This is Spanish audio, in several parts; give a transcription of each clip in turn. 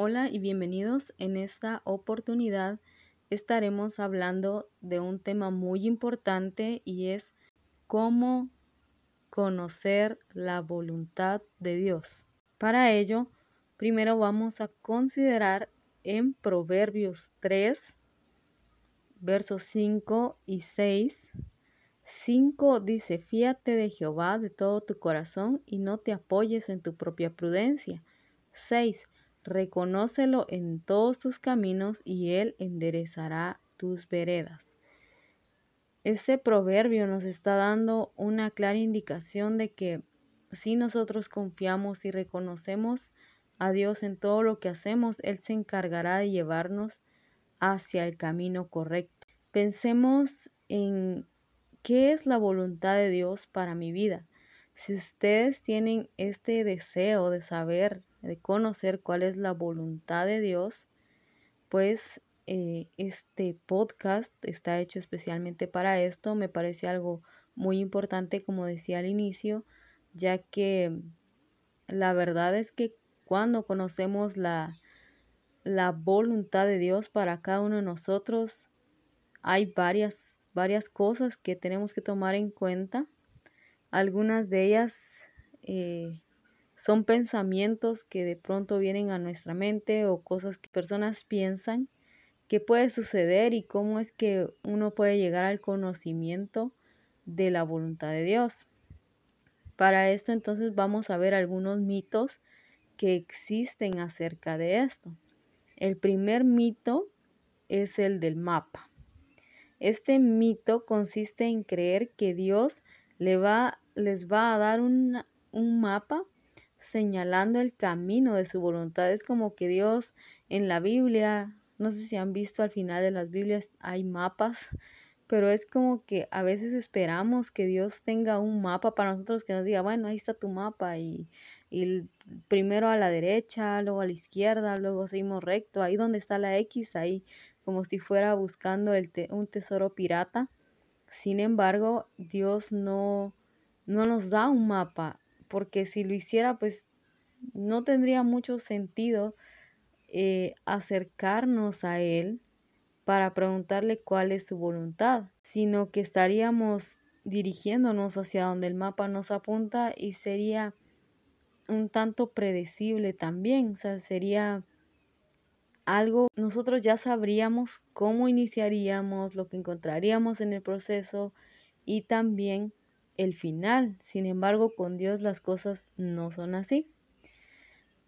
Hola y bienvenidos. En esta oportunidad estaremos hablando de un tema muy importante y es cómo conocer la voluntad de Dios. Para ello, primero vamos a considerar en Proverbios 3, versos 5 y 6. 5 dice, fíate de Jehová de todo tu corazón y no te apoyes en tu propia prudencia. 6. Reconócelo en todos tus caminos y Él enderezará tus veredas. Este proverbio nos está dando una clara indicación de que si nosotros confiamos y reconocemos a Dios en todo lo que hacemos, Él se encargará de llevarnos hacia el camino correcto. Pensemos en qué es la voluntad de Dios para mi vida. Si ustedes tienen este deseo de saber, de conocer cuál es la voluntad de Dios, pues eh, este podcast está hecho especialmente para esto. Me parece algo muy importante, como decía al inicio, ya que la verdad es que cuando conocemos la, la voluntad de Dios para cada uno de nosotros, hay varias, varias cosas que tenemos que tomar en cuenta. Algunas de ellas eh, son pensamientos que de pronto vienen a nuestra mente o cosas que personas piensan que puede suceder y cómo es que uno puede llegar al conocimiento de la voluntad de Dios. Para esto entonces vamos a ver algunos mitos que existen acerca de esto. El primer mito es el del mapa. Este mito consiste en creer que Dios le va, les va a dar un mapa señalando el camino de su voluntad. Es como que Dios en la Biblia, no sé si han visto al final de las Biblias, hay mapas, pero es como que a veces esperamos que Dios tenga un mapa para nosotros que nos diga, bueno, ahí está tu mapa y y primero a la derecha, luego a la izquierda, luego seguimos recto, ahí donde está la X, ahí como si fuera buscando el un tesoro pirata. Sin embargo, Dios no, no nos da un mapa, porque si lo hiciera, pues no tendría mucho sentido eh, acercarnos a Él para preguntarle cuál es su voluntad, sino que estaríamos dirigiéndonos hacia donde el mapa nos apunta y sería un tanto predecible también, o sea, sería algo, nosotros ya sabríamos cómo iniciaríamos, lo que encontraríamos en el proceso y también el final. Sin embargo, con Dios las cosas no son así.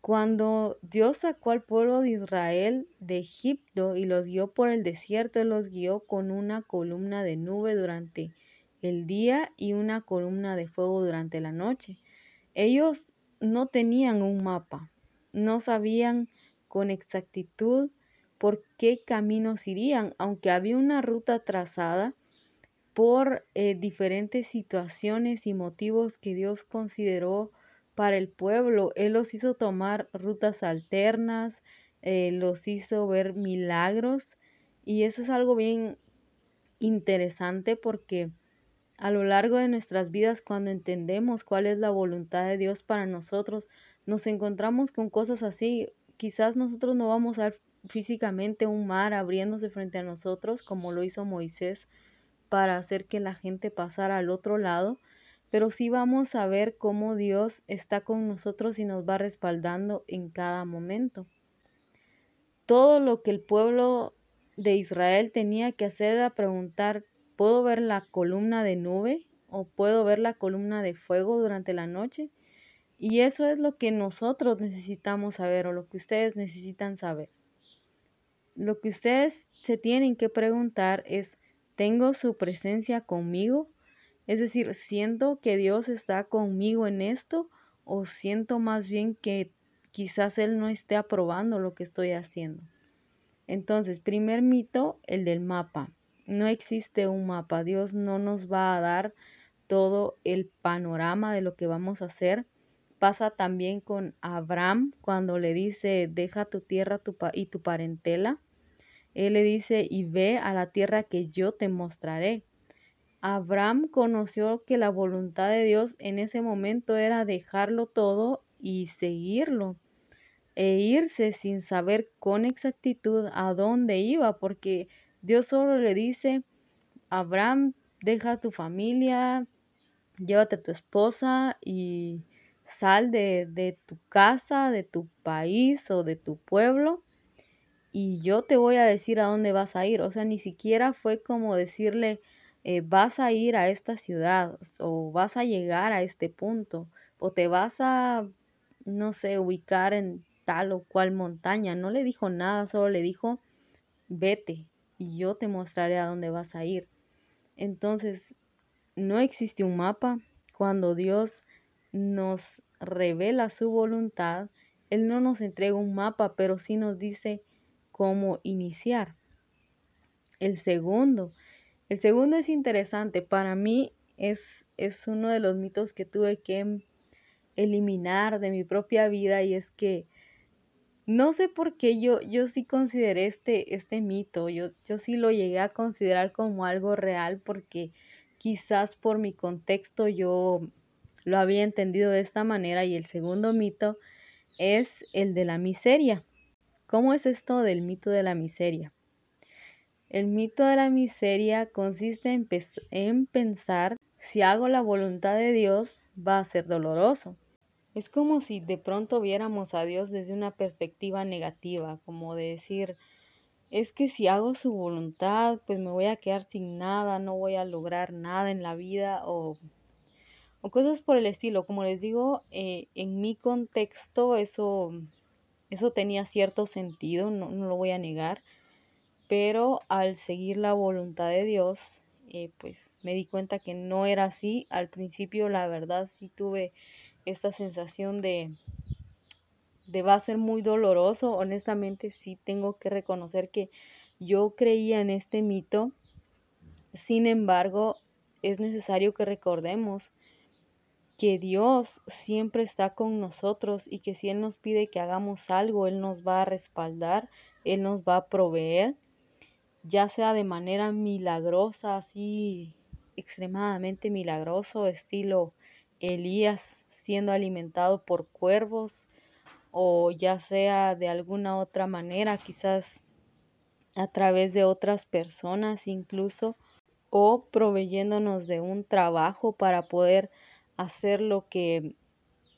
Cuando Dios sacó al pueblo de Israel de Egipto y los guió por el desierto, los guió con una columna de nube durante el día y una columna de fuego durante la noche. Ellos no tenían un mapa, no sabían con exactitud por qué caminos irían, aunque había una ruta trazada por eh, diferentes situaciones y motivos que Dios consideró para el pueblo. Él los hizo tomar rutas alternas, eh, los hizo ver milagros y eso es algo bien interesante porque a lo largo de nuestras vidas, cuando entendemos cuál es la voluntad de Dios para nosotros, nos encontramos con cosas así. Quizás nosotros no vamos a ver físicamente un mar abriéndose frente a nosotros, como lo hizo Moisés, para hacer que la gente pasara al otro lado, pero sí vamos a ver cómo Dios está con nosotros y nos va respaldando en cada momento. Todo lo que el pueblo de Israel tenía que hacer era preguntar ¿Puedo ver la columna de nube o puedo ver la columna de fuego durante la noche? Y eso es lo que nosotros necesitamos saber o lo que ustedes necesitan saber. Lo que ustedes se tienen que preguntar es, ¿tengo su presencia conmigo? Es decir, ¿siento que Dios está conmigo en esto o siento más bien que quizás Él no esté aprobando lo que estoy haciendo? Entonces, primer mito, el del mapa. No existe un mapa. Dios no nos va a dar todo el panorama de lo que vamos a hacer. Pasa también con Abraham cuando le dice, deja tu tierra y tu parentela. Él le dice, y ve a la tierra que yo te mostraré. Abraham conoció que la voluntad de Dios en ese momento era dejarlo todo y seguirlo. e irse sin saber con exactitud a dónde iba, porque Dios solo le dice, Abraham, deja tu familia, llévate a tu esposa y sal de, de tu casa, de tu país o de tu pueblo y yo te voy a decir a dónde vas a ir. O sea, ni siquiera fue como decirle, eh, vas a ir a esta ciudad o vas a llegar a este punto o te vas a, no sé, ubicar en tal o cual montaña. No le dijo nada, solo le dijo, vete y yo te mostraré a dónde vas a ir. Entonces, no existe un mapa. Cuando Dios nos revela su voluntad, Él no nos entrega un mapa, pero sí nos dice cómo iniciar. El segundo, el segundo es interesante. Para mí es, es uno de los mitos que tuve que eliminar de mi propia vida y es que no sé por qué yo, yo sí consideré este, este mito, yo, yo sí lo llegué a considerar como algo real porque quizás por mi contexto yo lo había entendido de esta manera y el segundo mito es el de la miseria. ¿Cómo es esto del mito de la miseria? El mito de la miseria consiste en, en, pensar si hago la voluntad de Dios va a ser doloroso. Es como si de pronto viéramos a Dios desde una perspectiva negativa, como de decir, es que si hago su voluntad, pues me voy a quedar sin nada, no voy a lograr nada en la vida o, o cosas por el estilo. Como les digo, eh, en mi contexto eso eso tenía cierto sentido, no, lo voy a negar, pero al seguir la voluntad de Dios, eh, pues me di cuenta que no era así. Al principio, la verdad, sí tuve esta sensación de, de va a ser muy doloroso. Honestamente, sí tengo que reconocer que yo creía en este mito. Sin embargo, es necesario que recordemos que Dios siempre está con nosotros y que si Él nos pide que hagamos algo, Él nos va a respaldar, Él nos va a proveer, ya sea de manera milagrosa, así extremadamente milagroso, estilo Elías siendo alimentado por cuervos, o ya sea de alguna otra manera, quizás a través de otras personas incluso, o proveyéndonos de un trabajo para poder hacer lo que,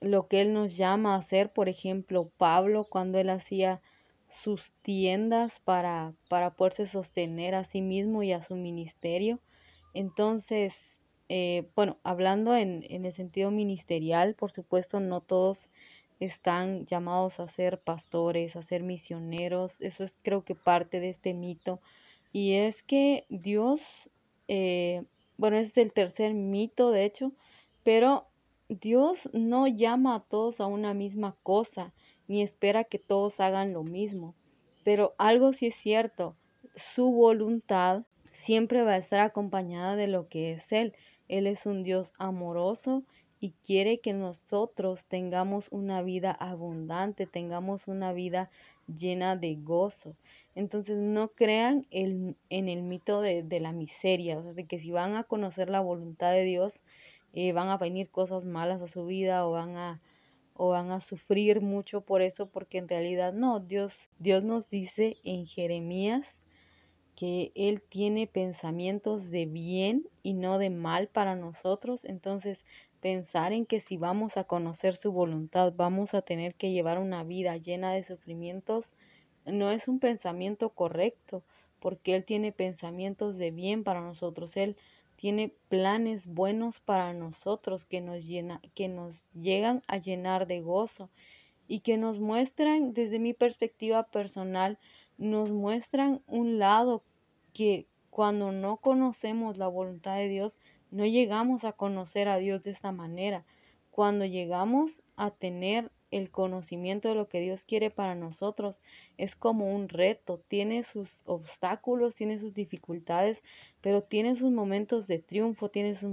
lo que Él nos llama a hacer. Por ejemplo, Pablo, cuando Él hacía sus tiendas para, para poderse sostener a sí mismo y a su ministerio. Entonces, eh, bueno, hablando en, en el sentido ministerial, por supuesto, no todos están llamados a ser pastores, a ser misioneros. Eso es creo que parte de este mito. Y es que Dios, eh, bueno, es el tercer mito, de hecho, pero Dios no llama a todos a una misma cosa, ni espera que todos hagan lo mismo. Pero algo sí es cierto, su voluntad siempre va a estar acompañada de lo que es Él. Él es un Dios amoroso y quiere que nosotros tengamos una vida abundante, tengamos una vida llena de gozo. Entonces no crean en el mito de, de la miseria, o sea, de que si van a conocer la voluntad de Dios, eh, van a venir cosas malas a su vida o van a o van a sufrir mucho por eso porque en realidad no Dios Dios nos dice en Jeremías que él tiene pensamientos de bien y no de mal para nosotros. Entonces pensar en que si vamos a conocer su voluntad vamos a tener que llevar una vida llena de sufrimientos no es un pensamiento correcto porque él tiene pensamientos de bien para nosotros. Él tiene planes buenos para nosotros que nos, llena, que nos llegan a llenar de gozo y que nos muestran, desde mi perspectiva personal, nos muestran un lado que cuando no conocemos la voluntad de Dios, no llegamos a conocer a Dios de esta manera. Cuando llegamos a tener el conocimiento de lo que Dios quiere para nosotros es como un reto, tiene sus obstáculos, tiene sus dificultades, pero tiene sus momentos de triunfo, tiene sus,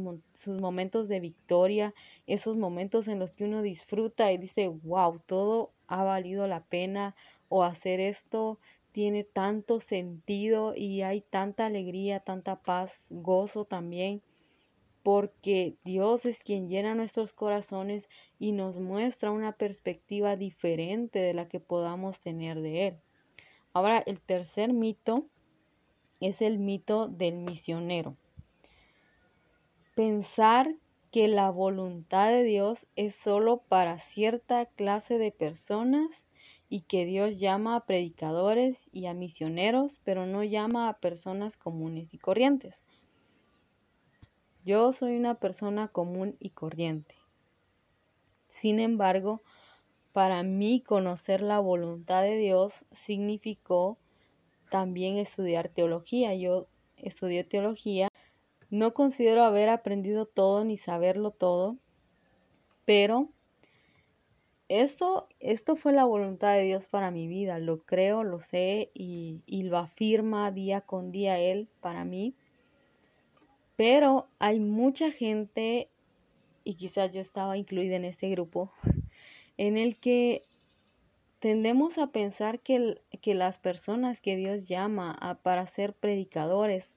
momentos de victoria, esos momentos en los que uno disfruta y dice, wow, todo ha valido la pena o hacer esto tiene tanto sentido y hay tanta alegría, tanta paz, gozo también porque Dios es quien llena nuestros corazones y nos muestra una perspectiva diferente de la que podamos tener de Él. Ahora, el tercer mito es el mito del misionero. Pensar que la voluntad de Dios es solo para cierta clase de personas y que Dios llama a predicadores y a misioneros, pero no llama a personas comunes y corrientes. Yo soy una persona común y corriente. Sin embargo, para mí conocer la voluntad de Dios significó también estudiar teología. Yo estudié teología. No considero haber aprendido todo ni saberlo todo, pero esto, esto fue la voluntad de Dios para mi vida. Lo creo, lo sé y, y lo afirma día con día Él para mí. Pero hay mucha gente, y quizás yo estaba incluida en este grupo, en el que tendemos a pensar que, que las personas que Dios llama a, para ser predicadores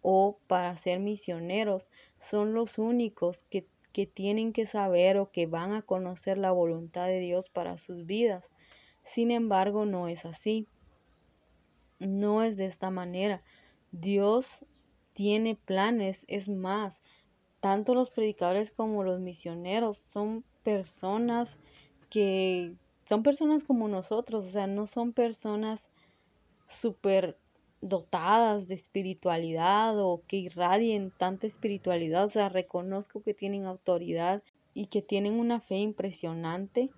o para ser misioneros son los únicos que, que tienen que saber o que van a conocer la voluntad de Dios para sus vidas. Sin embargo, no es así. No es de esta manera. Dios tiene planes. Es más, tanto los predicadores como los misioneros son personas que son personas como nosotros, o sea, no son personas súper dotadas de espiritualidad o que irradien tanta espiritualidad, o sea, reconozco que tienen autoridad y que tienen una fe impresionante,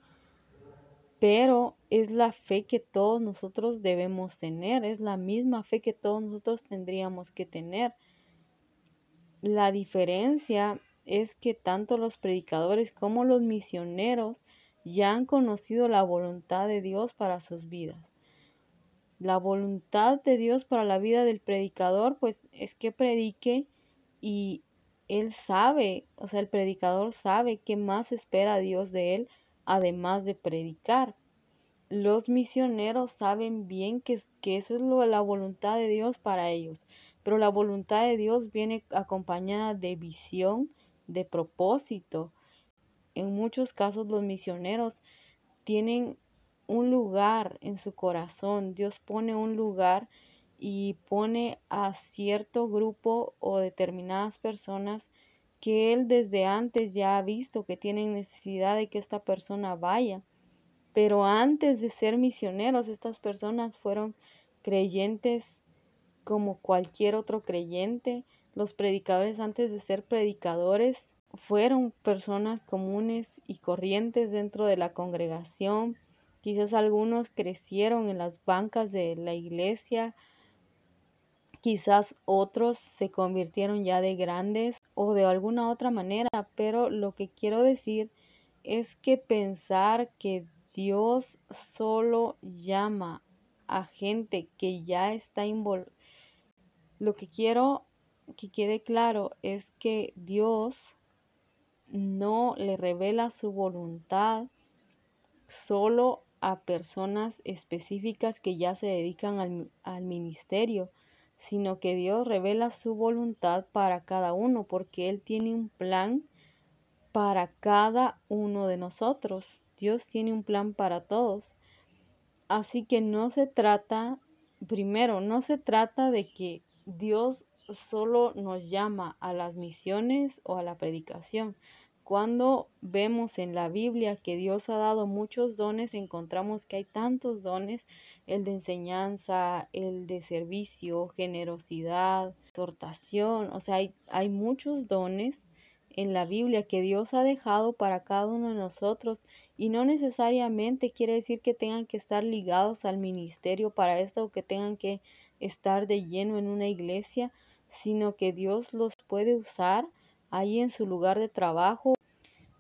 pero es la fe que todos nosotros debemos tener, es la misma fe que todos nosotros tendríamos que tener. La diferencia es que tanto los predicadores como los misioneros ya han conocido la voluntad de Dios para sus vidas. La voluntad de Dios para la vida del predicador, pues es que predique y él sabe, o sea, el predicador sabe qué más espera Dios de él, además de predicar. Los misioneros saben bien que, que eso es lo, la voluntad de Dios para ellos. Pero la voluntad de Dios viene acompañada de visión, de propósito. En muchos casos los misioneros tienen un lugar en su corazón. Dios pone un lugar y pone a cierto grupo o determinadas personas que Él desde antes ya ha visto que tienen necesidad de que esta persona vaya. Pero antes de ser misioneros, estas personas fueron creyentes como cualquier otro creyente. Los predicadores antes de ser predicadores fueron personas comunes y corrientes dentro de la congregación. Quizás algunos crecieron en las bancas de la iglesia. Quizás otros se convirtieron ya de grandes o de alguna otra manera. Pero lo que quiero decir es que pensar que Dios solo llama a gente que ya está involucrada lo que quiero que quede claro es que Dios no le revela su voluntad solo a personas específicas que ya se dedican al, ministerio, sino que Dios revela su voluntad para cada uno, porque Él tiene un plan para cada uno de nosotros. Dios tiene un plan para todos. Así que no se trata, primero, no se trata de que Dios solo nos llama a las misiones o a la predicación. Cuando vemos en la Biblia que Dios ha dado muchos dones, encontramos que hay tantos dones, el de enseñanza, el de servicio, generosidad, exhortación, o sea, hay, hay muchos dones en la Biblia que Dios ha dejado para cada uno de nosotros y no necesariamente quiere decir que tengan que estar ligados al ministerio para esto o que tengan que estar de lleno en una iglesia, sino que Dios los puede usar ahí en su lugar de trabajo.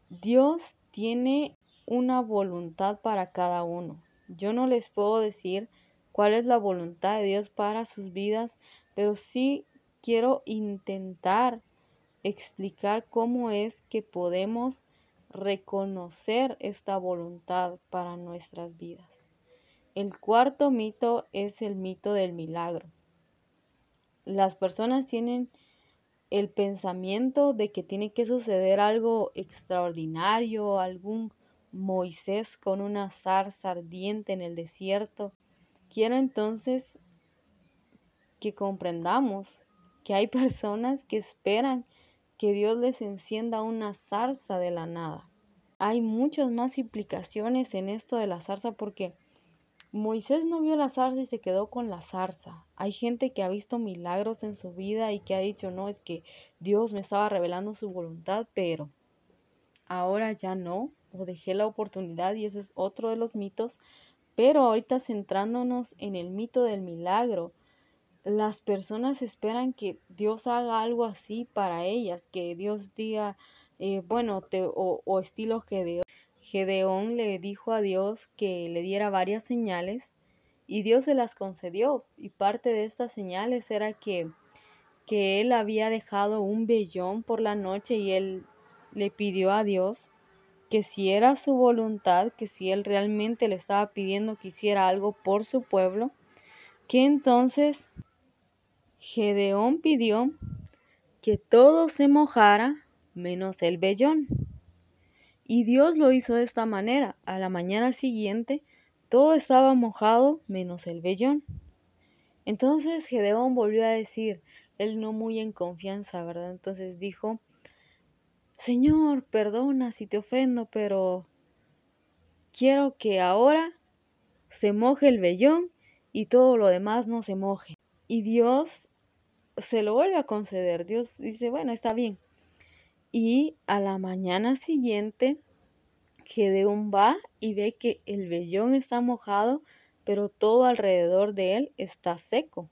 Dios tiene una voluntad para cada uno. Yo no les puedo decir cuál es la voluntad de Dios para sus vidas, pero sí quiero intentar explicar cómo es que podemos reconocer esta voluntad para nuestras vidas. El cuarto mito es el mito del milagro. Las personas tienen el pensamiento de que tiene que suceder algo extraordinario, algún Moisés con una zarza ardiente en el desierto. Quiero entonces que comprendamos que hay personas que esperan que Dios les encienda una zarza de la nada. Hay muchas más implicaciones en esto de la zarza porque Moisés no vio la zarza y se quedó con la zarza. Hay gente que ha visto milagros en su vida y que ha dicho, no, es que Dios me estaba revelando su voluntad, pero ahora ya no, o dejé la oportunidad y eso es otro de los mitos. Pero ahorita centrándonos en el mito del milagro, las personas esperan que Dios haga algo así para ellas, que Dios diga, eh, bueno, te, o, o estilo Gedeón. Gedeón le dijo a Dios que le diera varias señales y Dios se las concedió. Y parte de estas señales era que, que él había dejado un vellón por la noche y él le pidió a Dios que si era su voluntad, que si él realmente le estaba pidiendo que hiciera algo por su pueblo, que entonces Gedeón pidió que todo se mojara menos el vellón. Y Dios lo hizo de esta manera. A la mañana siguiente todo estaba mojado menos el vellón. Entonces Gedeón volvió a decir, él no muy en confianza, ¿verdad? Entonces dijo, Señor, perdona si te ofendo, pero quiero que ahora se moje el vellón y todo lo demás no se moje. Y Dios se lo vuelve a conceder. Dios dice, bueno, está bien. Y a la mañana siguiente, Gedeón va y ve que el vellón está mojado, pero todo alrededor de él está seco.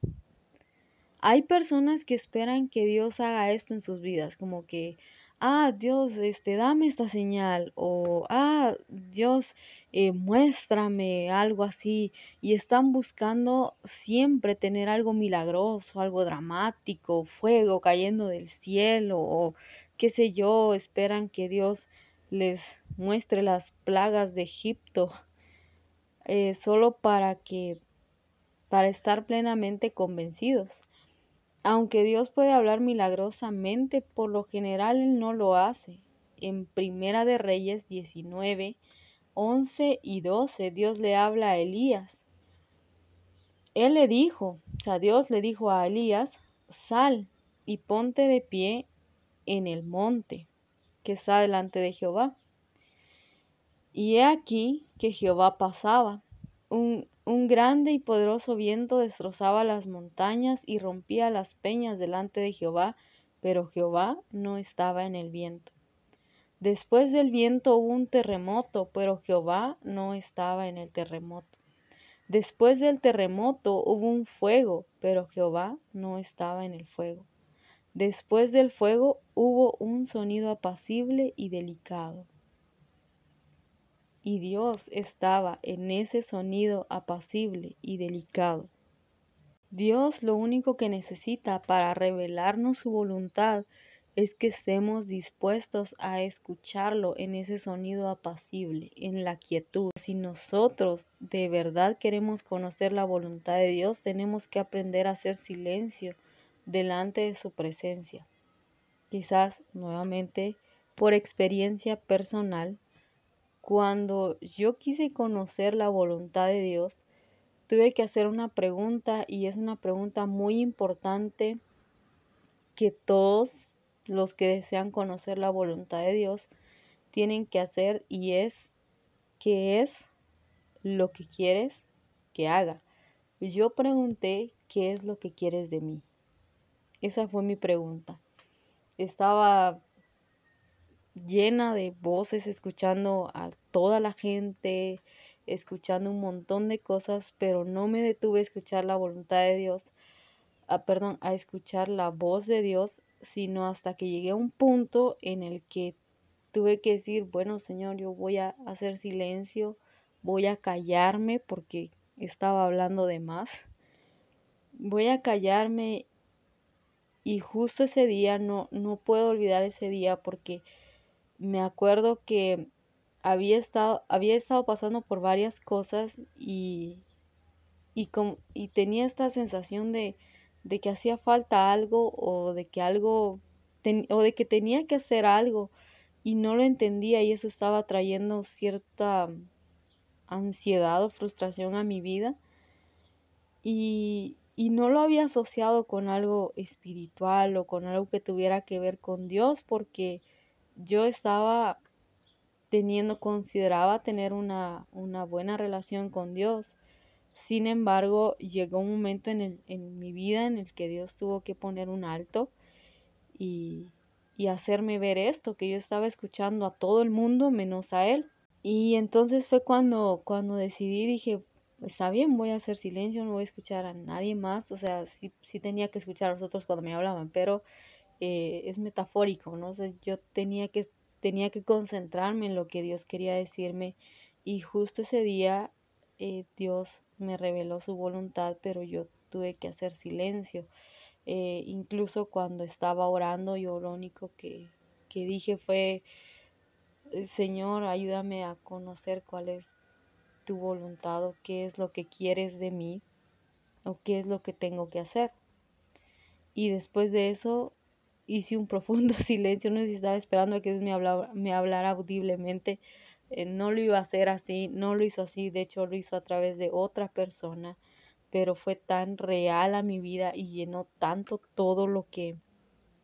Hay personas que esperan que Dios haga esto en sus vidas, como que ah, Dios, este, dame esta señal, o ah, Dios, eh, muéstrame algo así, y están buscando siempre tener algo milagroso, algo dramático, fuego cayendo del cielo, o qué sé yo, esperan que Dios les muestre las plagas de Egipto, eh, solo para que, para estar plenamente convencidos. Aunque Dios puede hablar milagrosamente, por lo general Él no lo hace. En Primera de Reyes 19, 11 y 12, Dios le habla a Elías. Él le dijo, o sea, Dios le dijo a Elías, sal y ponte de pie en el monte que está delante de Jehová. Y he aquí que Jehová pasaba. Un, un grande y poderoso viento destrozaba las montañas y rompía las peñas delante de Jehová, pero Jehová no estaba en el viento. Después del viento hubo un terremoto, pero Jehová no estaba en el terremoto. Después del terremoto hubo un fuego, pero Jehová no estaba en el fuego. Después del fuego hubo un sonido apacible y delicado y Dios estaba en ese sonido apacible y delicado. Dios lo único que necesita para revelarnos su voluntad es que estemos dispuestos a escucharlo en ese sonido apacible, en la quietud. Si nosotros de verdad queremos conocer la voluntad de Dios, tenemos que aprender a hacer silencio delante de su presencia. Quizás nuevamente por experiencia personal, cuando yo quise conocer la voluntad de Dios, tuve que hacer una pregunta y es una pregunta muy importante que todos los que desean conocer la voluntad de Dios tienen que hacer y es ¿qué es lo que quieres que haga? Yo pregunté ¿qué es lo que quieres de mí? Esa fue mi pregunta. Estaba llena de voces, escuchando a toda la gente, escuchando un montón de cosas, pero no me detuve a escuchar la voluntad de Dios, a, perdón, a escuchar la voz de Dios, sino hasta que llegué a un punto en el que tuve que decir, bueno Señor, yo voy a hacer silencio, voy a callarme porque estaba hablando de más, voy a callarme y justo ese día no, no puedo olvidar ese día porque me acuerdo que había estado, había estado pasando por varias cosas y, y, y tenía esta sensación de, de que hacía falta algo o de que algo o de que tenía que hacer algo y no lo entendía y eso estaba trayendo cierta ansiedad o frustración a mi vida. Y, y no lo había asociado con algo espiritual o con algo que tuviera que ver con Dios porque yo estaba teniendo, consideraba tener una, una buena relación con Dios. Sin embargo, llegó un momento en, el, en mi vida en el que Dios tuvo que poner un alto y, y hacerme ver esto, que yo estaba escuchando a todo el mundo menos a Él. Y entonces fue cuando, cuando decidí, dije, está bien, voy a hacer silencio, no voy a escuchar a nadie más. O sea, sí, sí tenía que escuchar a los otros cuando me hablaban, pero eh, es metafórico, ¿no? O sea, yo tenía que, tenía que concentrarme en lo que Dios quería decirme. Y justo ese día eh, Dios me reveló su voluntad, pero yo tuve que hacer silencio. Eh, incluso cuando estaba orando, yo lo único que, que dije fue, Señor, ayúdame a conocer cuál es tu voluntad o qué es lo que quieres de mí o qué es lo que tengo que hacer. Y después de eso hice un profundo silencio, no sé si estaba esperando a que Dios me hablara, me hablara audiblemente. Eh, no lo iba a hacer así, no lo hizo así, de hecho lo hizo a través de otra persona, pero fue tan real a mi vida y llenó tanto todo lo que,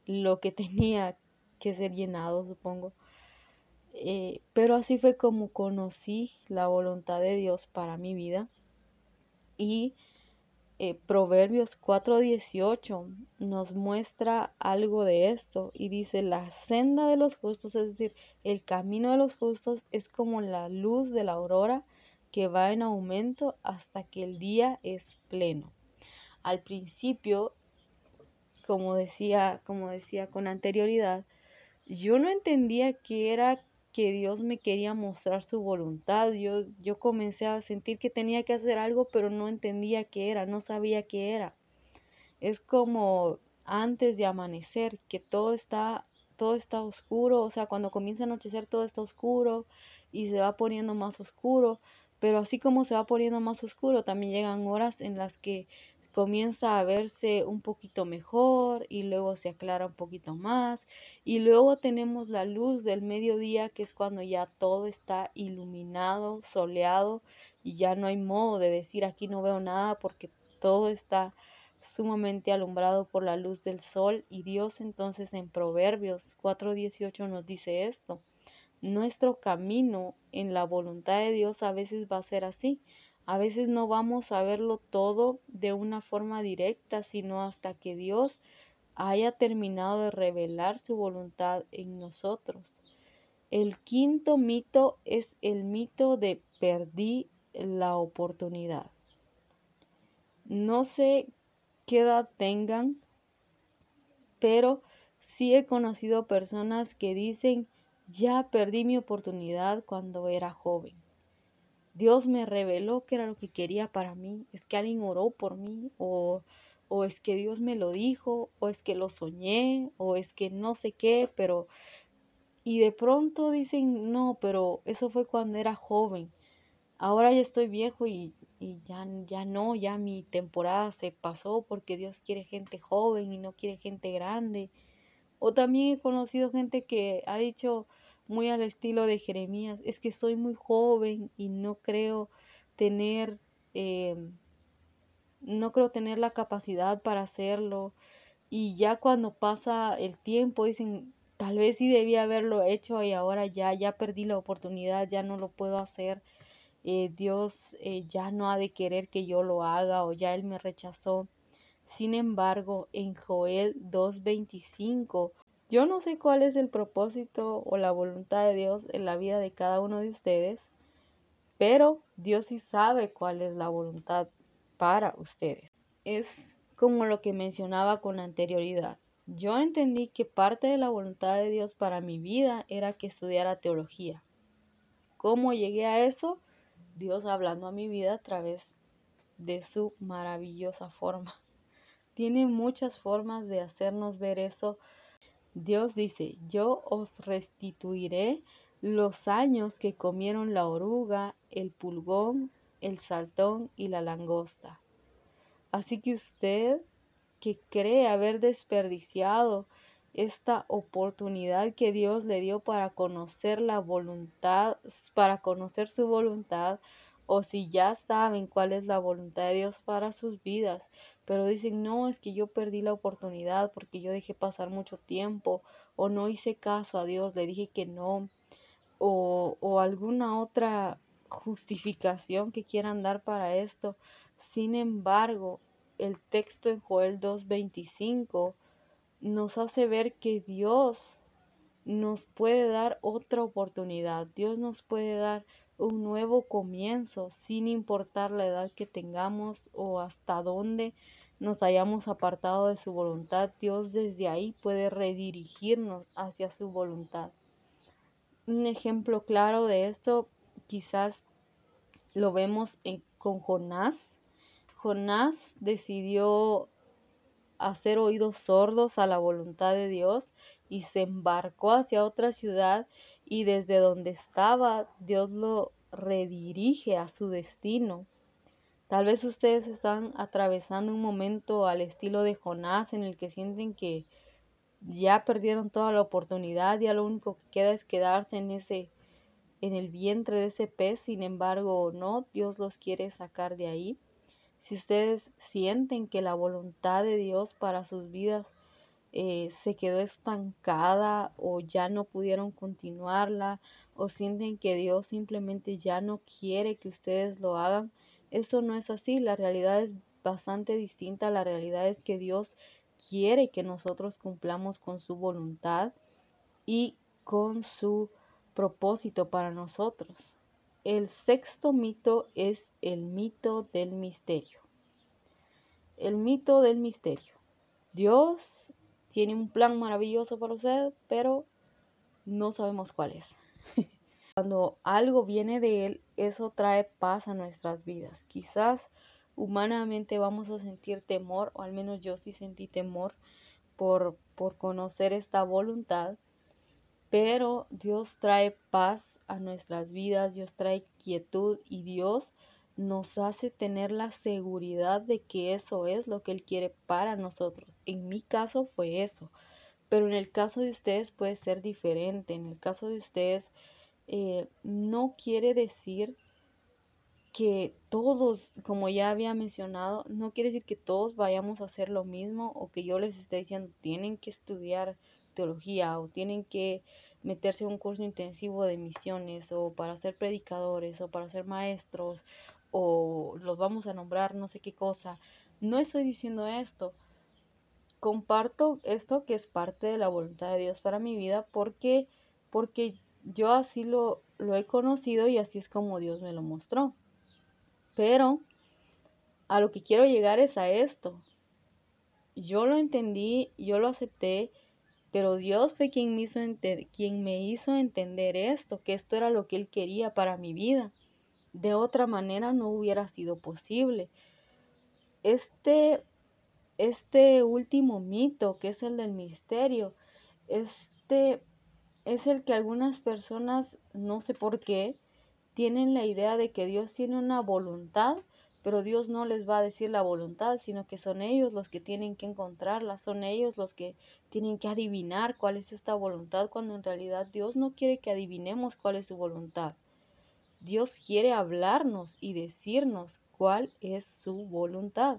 lo que tenía que ser llenado, supongo. Eh, pero así fue como conocí la voluntad de Dios para mi vida. Y eh, Proverbios 4:18 nos muestra algo de esto y dice, la senda de los justos, es decir, el camino de los justos es como la luz de la aurora que va en aumento hasta que el día es pleno. Al principio, como decía, como decía con anterioridad, yo no entendía que era que Dios me quería mostrar su voluntad. Yo, yo comencé a sentir que tenía que hacer algo, pero no entendía qué era, no sabía qué era. Es como antes de amanecer, que todo está, todo está oscuro, o sea, cuando comienza a anochecer todo está oscuro y se va poniendo más oscuro, pero así como se va poniendo más oscuro, también llegan horas en las que comienza a verse un poquito mejor y luego se aclara un poquito más y luego tenemos la luz del mediodía que es cuando ya todo está iluminado, soleado y ya no hay modo de decir aquí no veo nada porque todo está sumamente alumbrado por la luz del sol y Dios entonces en Proverbios 4:18 nos dice esto. Nuestro camino en la voluntad de Dios a veces va a ser así. A veces no vamos a verlo todo de una forma directa, sino hasta que Dios haya terminado de revelar su voluntad en nosotros. El quinto mito es el mito de perdí la oportunidad. No sé qué edad tengan, pero sí he conocido personas que dicen, ya perdí mi oportunidad cuando era joven. Dios me reveló que era lo que quería para mí, es que alguien oró por mí o, o es que Dios me lo dijo o es que lo soñé o es que no sé qué, pero y de pronto dicen, no, pero eso fue cuando era joven. Ahora ya estoy viejo y, y ya, ya no, ya mi temporada se pasó porque Dios quiere gente joven y no quiere gente grande. O también he conocido gente que ha dicho, muy al estilo de Jeremías, es que soy muy joven y no creo tener, eh, no creo tener la capacidad para hacerlo. Y ya cuando pasa el tiempo dicen, tal vez sí debía haberlo hecho y ahora ya, ya perdí la oportunidad, ya no lo puedo hacer. Eh, Dios eh, ya no ha de querer que yo lo haga o ya Él me rechazó. Sin embargo, en Joel 2.25 yo no sé cuál es el propósito o la voluntad de Dios en la vida de cada uno de ustedes, pero Dios sí sabe cuál es la voluntad para ustedes. Es como lo que mencionaba con anterioridad. Yo entendí que parte de la voluntad de Dios para mi vida era que estudiara teología. ¿Cómo llegué a eso? Dios hablando a mi vida a través de su maravillosa forma. Tiene muchas formas de hacernos ver eso Dios dice, yo os restituiré los años que comieron la oruga, el pulgón, el saltón y la langosta. Así que usted que cree haber desperdiciado esta oportunidad que Dios le dio para conocer la voluntad, para conocer su voluntad, o si ya saben cuál es la voluntad de Dios para sus vidas, pero dicen, no, es que yo perdí la oportunidad porque yo dejé pasar mucho tiempo, o no hice caso a Dios, le dije que no, o, o alguna otra justificación que quieran dar para esto. Sin embargo, el texto en Joel 2.25 nos hace ver que Dios nos puede dar otra oportunidad. Dios nos puede dar un nuevo comienzo sin importar la edad que tengamos o hasta dónde nos hayamos apartado de su voluntad. Dios desde ahí puede redirigirnos hacia su voluntad. Un ejemplo claro de esto quizás lo vemos con Jonás. Jonás decidió hacer oídos sordos a la voluntad de Dios y se embarcó hacia otra ciudad y desde donde estaba Dios lo redirige a su destino. Tal vez ustedes están atravesando un momento al estilo de Jonás en el que sienten que ya perdieron toda la oportunidad, ya lo único que queda es quedarse en ese en el vientre de ese pez, sin embargo, no, Dios los quiere sacar de ahí. Si ustedes sienten que la voluntad de Dios para sus vidas eh, se quedó estancada o ya no pudieron continuarla o sienten que Dios simplemente ya no quiere que ustedes lo hagan, esto no es así. La realidad es bastante distinta. La realidad es que Dios quiere que nosotros cumplamos con su voluntad y con su propósito para nosotros. El sexto mito es el mito del misterio. El mito del misterio. Dios tiene un plan maravilloso para usted, pero no sabemos cuál es. Cuando algo viene de Él, eso trae paz a nuestras vidas. Quizás humanamente vamos a sentir temor, o al menos yo sí sentí temor por, por conocer esta voluntad, pero Dios trae paz a nuestras vidas, Dios trae quietud y Dios nos hace tener la seguridad de que eso es lo que Él quiere para nosotros. En mi caso fue eso, pero en el caso de ustedes puede ser diferente. En el caso de ustedes eh, no quiere decir que todos, como ya había mencionado, no quiere decir que todos vayamos a hacer lo mismo o que yo les esté diciendo tienen que estudiar teología o tienen que meterse en un curso intensivo de misiones o para ser predicadores o para ser maestros o los vamos a nombrar no sé qué cosa. No estoy diciendo esto. Comparto esto que es parte de la voluntad de Dios para mi vida porque porque yo así lo, lo he conocido y así es como Dios me lo mostró. Pero a lo que quiero llegar es a esto. Yo lo entendí, yo lo acepté pero Dios fue quien me, hizo quien me hizo entender esto, que esto era lo que Él quería para mi vida. De otra manera no hubiera sido posible. Este, este último mito, que es el del misterio, este es el que algunas personas, no sé por qué, tienen la idea de que Dios tiene una voluntad pero Dios no les va a decir la voluntad, sino que son ellos los que tienen que encontrarla, son ellos los que tienen que adivinar cuál es esta voluntad, cuando en realidad Dios no quiere que adivinemos cuál es su voluntad. Dios quiere hablarnos y decirnos cuál es su voluntad.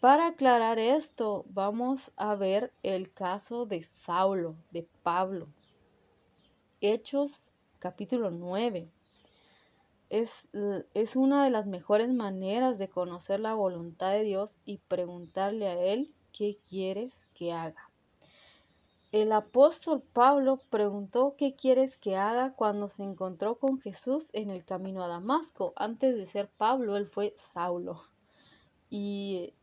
Para aclarar esto, vamos a ver el caso de Saulo, de Pablo. Hechos capítulo 9 es, una de las mejores maneras de conocer la voluntad de Dios y preguntarle a Él qué quieres que haga. El apóstol Pablo preguntó qué quieres que haga cuando se encontró con Jesús en el camino a Damasco. Antes de ser Pablo, él fue Saulo. Y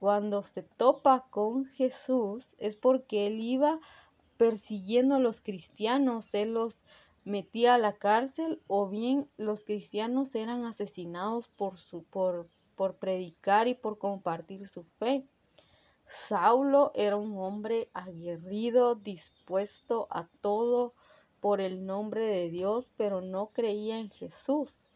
cuando se topa con Jesús es porque él iba persiguiendo a los cristianos, él los metía a la cárcel o bien los cristianos eran asesinados por, su, por, por predicar y por compartir su fe. Saulo era un hombre aguerrido, dispuesto a todo por el nombre de Dios, pero no creía en Jesús.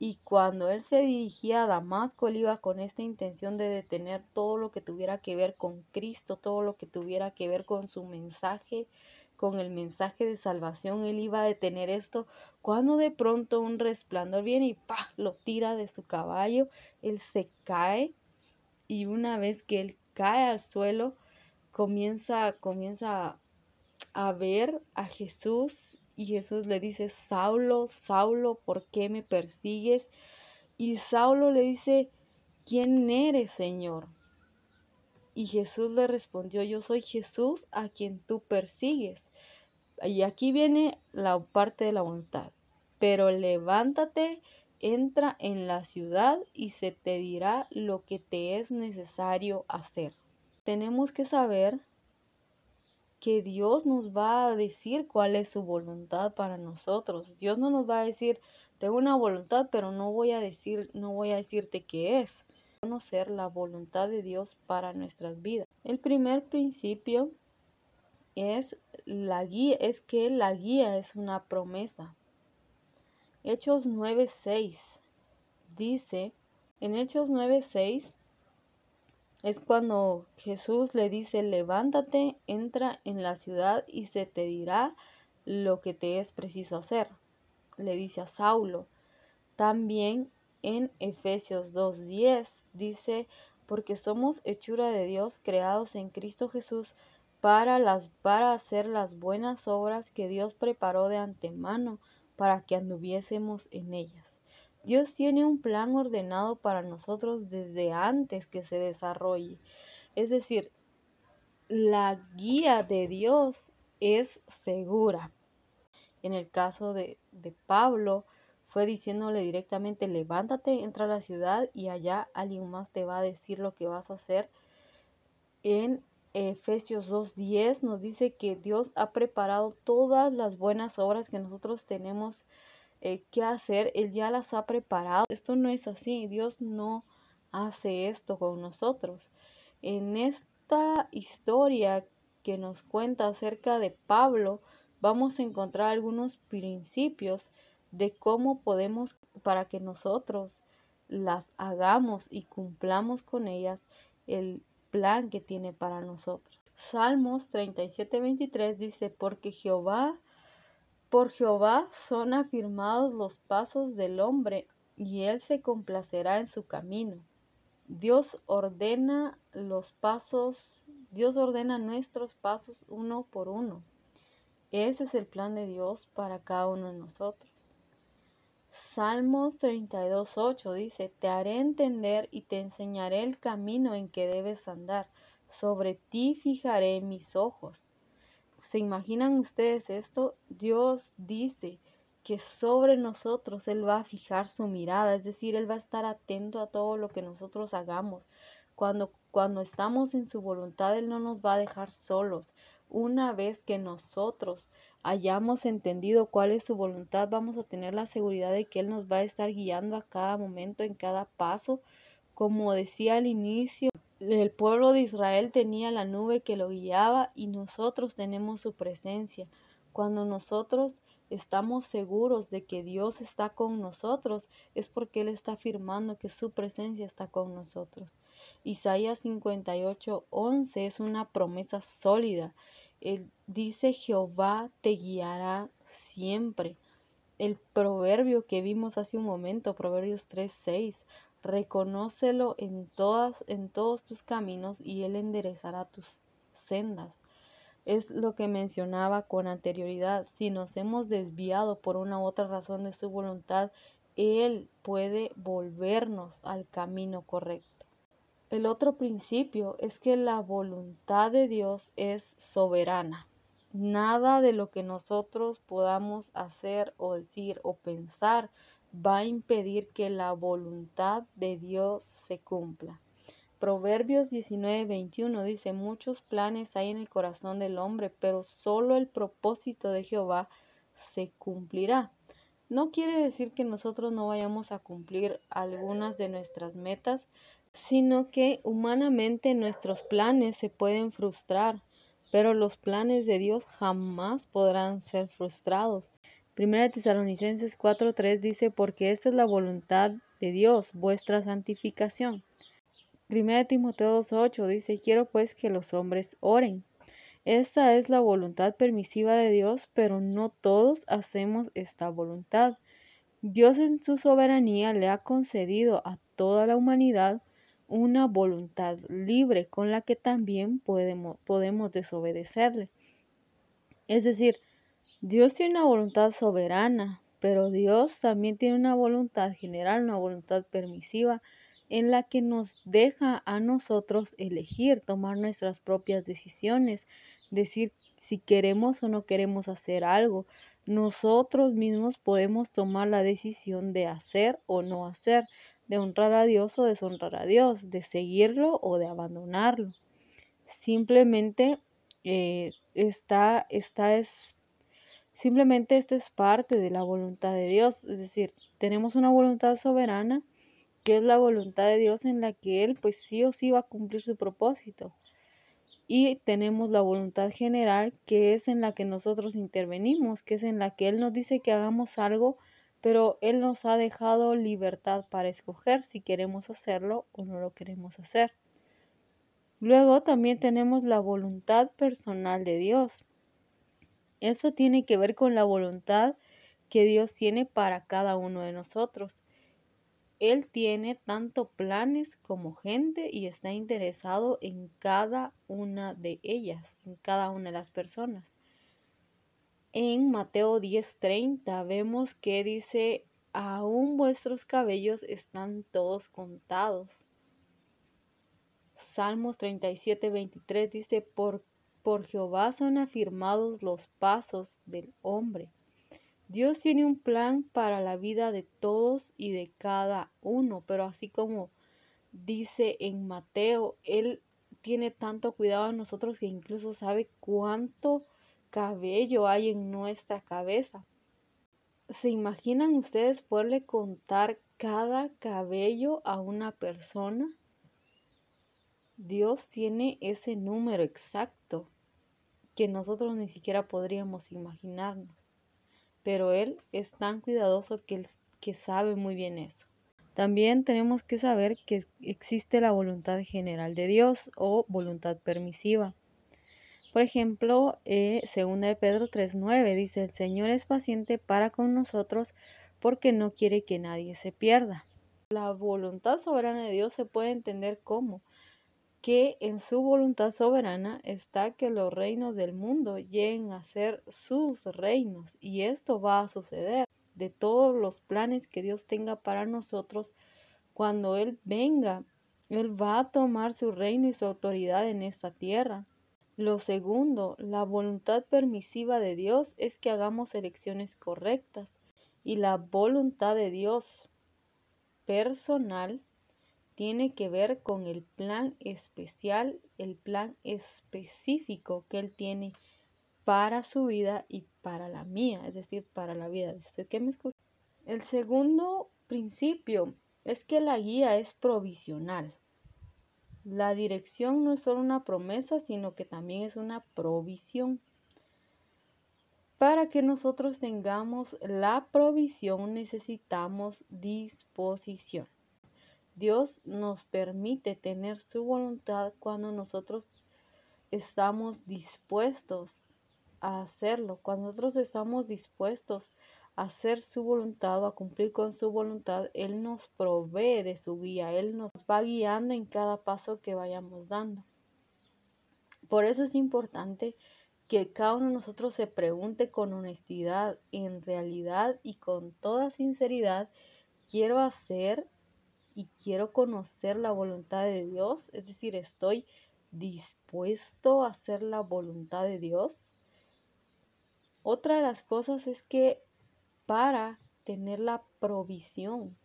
Y cuando él se dirigía a Damasco, él iba con esta intención de detener todo lo que tuviera que ver con Cristo, todo lo que tuviera que ver con su mensaje, con el mensaje de salvación. Él iba a detener esto cuando de pronto un resplandor viene y ¡pah! lo tira de su caballo. Él se cae y una vez que él cae al suelo, comienza, comienza a ver a Jesús y Jesús le dice, Saulo, Saulo, ¿por qué me persigues? Y Saulo le dice, ¿quién eres, Señor? Y Jesús le respondió, yo soy Jesús a quien tú persigues. Y aquí viene la parte de la voluntad. Pero levántate, entra en la ciudad y se te dirá lo que te es necesario hacer. Tenemos que saber que Dios nos va a decir cuál es su voluntad para nosotros. Dios no nos va a decir, tengo una voluntad, pero no voy a decir, no voy a decirte qué es. Conocer la voluntad de Dios para nuestras vidas. El primer principio es la guía, es que la guía es una promesa. Hechos 9:6 dice, en Hechos 9:6 es cuando Jesús le dice, levántate, entra en la ciudad y se te dirá lo que te es preciso hacer. Le dice a Saulo. También en Efesios 2.10 dice, porque somos hechura de Dios creados en Cristo Jesús para, las, para hacer las buenas obras que Dios preparó de antemano para que anduviésemos en ellas. Dios tiene un plan ordenado para nosotros desde antes que se desarrolle. Es decir, la guía de Dios es segura. En el caso de, de Pablo, fue diciéndole directamente, levántate, entra a la ciudad y allá alguien más te va a decir lo que vas a hacer. En Efesios 2.10 nos dice que Dios ha preparado todas las buenas obras que nosotros tenemos eh, qué hacer, Él ya las ha preparado. Esto no es así, Dios no hace esto con nosotros. En esta historia que nos cuenta acerca de Pablo, vamos a encontrar algunos principios de cómo podemos, para que nosotros las hagamos y cumplamos con ellas el plan que tiene para nosotros. Salmos 37, 23 dice, porque Jehová por Jehová son afirmados los pasos del hombre, y él se complacerá en su camino. Dios ordena los pasos, Dios ordena nuestros pasos uno por uno. Ese es el plan de Dios para cada uno de nosotros. Salmos 32.8 dice, Te haré entender y te enseñaré el camino en que debes andar. Sobre ti fijaré mis ojos. ¿Se imaginan ustedes esto? Dios dice que sobre nosotros Él va a fijar su mirada, es decir, Él va a estar atento a todo lo que nosotros hagamos. Cuando, cuando estamos en su voluntad, Él no nos va a dejar solos. Una vez que nosotros hayamos entendido cuál es su voluntad, vamos a tener la seguridad de que Él nos va a estar guiando a cada momento, en cada paso. Como decía al inicio, el pueblo de Israel tenía la nube que lo guiaba y nosotros tenemos su presencia. Cuando nosotros estamos seguros de que Dios está con nosotros, es porque Él está afirmando que su presencia está con nosotros. Isaías 58, 11 es una promesa sólida. Él dice, Jehová te guiará siempre. El proverbio que vimos hace un momento, Proverbios 3, 6, Reconócelo en todas en todos tus caminos y él enderezará tus sendas. Es lo que mencionaba con anterioridad. Si nos hemos desviado por una u otra razón de su voluntad, él puede volvernos al camino correcto. El otro principio es que la voluntad de Dios es soberana. Nada de lo que nosotros podamos hacer o decir o pensar va a impedir que la voluntad de Dios se cumpla. Proverbios 19:21 dice, muchos planes hay en el corazón del hombre, pero solo el propósito de Jehová se cumplirá. No quiere decir que nosotros no vayamos a cumplir algunas de nuestras metas, sino que humanamente nuestros planes se pueden frustrar, pero los planes de Dios jamás podrán ser frustrados. Primera Tesalonicenses 4:3 dice, porque esta es la voluntad de Dios, vuestra santificación. Primera Timoteo 2:8 dice, quiero pues que los hombres oren. Esta es la voluntad permisiva de Dios, pero no todos hacemos esta voluntad. Dios en su soberanía le ha concedido a toda la humanidad una voluntad libre con la que también podemos, podemos desobedecerle. Es decir, Dios tiene una voluntad soberana, pero Dios también tiene una voluntad general, una voluntad permisiva, en la que nos deja a nosotros elegir, tomar nuestras propias decisiones, decir si queremos o no queremos hacer algo. Nosotros mismos podemos tomar la decisión de hacer o no hacer, de honrar a Dios o deshonrar a Dios, de seguirlo o de abandonarlo. Simplemente eh, esta, es simplemente esta es parte de la voluntad de Dios, es decir, tenemos una voluntad soberana que es la voluntad de Dios en la que Él pues sí o sí va a cumplir su propósito. Y tenemos la voluntad general que es en la que nosotros intervenimos, que es en la que Él nos dice que hagamos algo, pero Él nos ha dejado libertad para escoger si queremos hacerlo o no lo queremos hacer. Luego también tenemos la voluntad personal de Dios. Eso tiene que ver con la voluntad que Dios tiene para cada uno de nosotros. Él tiene tanto planes como gente y está interesado en cada una de ellas, en cada una de las personas. En Mateo 10:30 vemos que dice, aún vuestros cabellos están todos contados. Salmos 37, 23 dice, por, por Jehová son afirmados los pasos del hombre. Dios tiene un plan para la vida de todos y de cada uno, pero así como dice en Mateo, Él tiene tanto cuidado de nosotros que incluso sabe cuánto cabello hay en nuestra cabeza. ¿Se imaginan ustedes poderle contar cada cabello a una persona? Dios tiene ese número exacto que nosotros ni siquiera podríamos imaginarnos. Pero Él es tan cuidadoso que, que sabe muy bien eso. También tenemos que saber que existe la voluntad general de Dios o voluntad permisiva. Por ejemplo, eh, 2 de Pedro 3.9 dice, el Señor es paciente para con nosotros porque no quiere que nadie se pierda. La voluntad soberana de Dios se puede entender como que en su voluntad soberana está que los reinos del mundo lleguen a ser sus reinos y esto va a suceder de todos los planes que Dios tenga para nosotros cuando Él venga. Él va a tomar su reino y su autoridad en esta tierra. Lo segundo, la voluntad permisiva de Dios es que hagamos elecciones correctas y la voluntad de Dios personal tiene que ver con el plan especial, el plan específico que Él tiene para su vida y para la mía, es decir, para la vida de usted que me escucha. El segundo principio es que la guía es provisional. La dirección no es solo una promesa, sino que también es una provisión. Para que nosotros tengamos la provisión necesitamos disposición. Dios nos permite tener su voluntad cuando nosotros estamos dispuestos a hacerlo, cuando nosotros estamos dispuestos hacer su voluntad o a cumplir con su voluntad, Él nos provee de su guía, Él nos va guiando en cada paso que vayamos dando. Por eso es importante que cada uno de nosotros se pregunte con honestidad, en realidad y con toda sinceridad, quiero hacer y quiero conocer la voluntad de Dios, es decir, estoy dispuesto a hacer la voluntad de Dios. Otra de las cosas es que para tener la provisión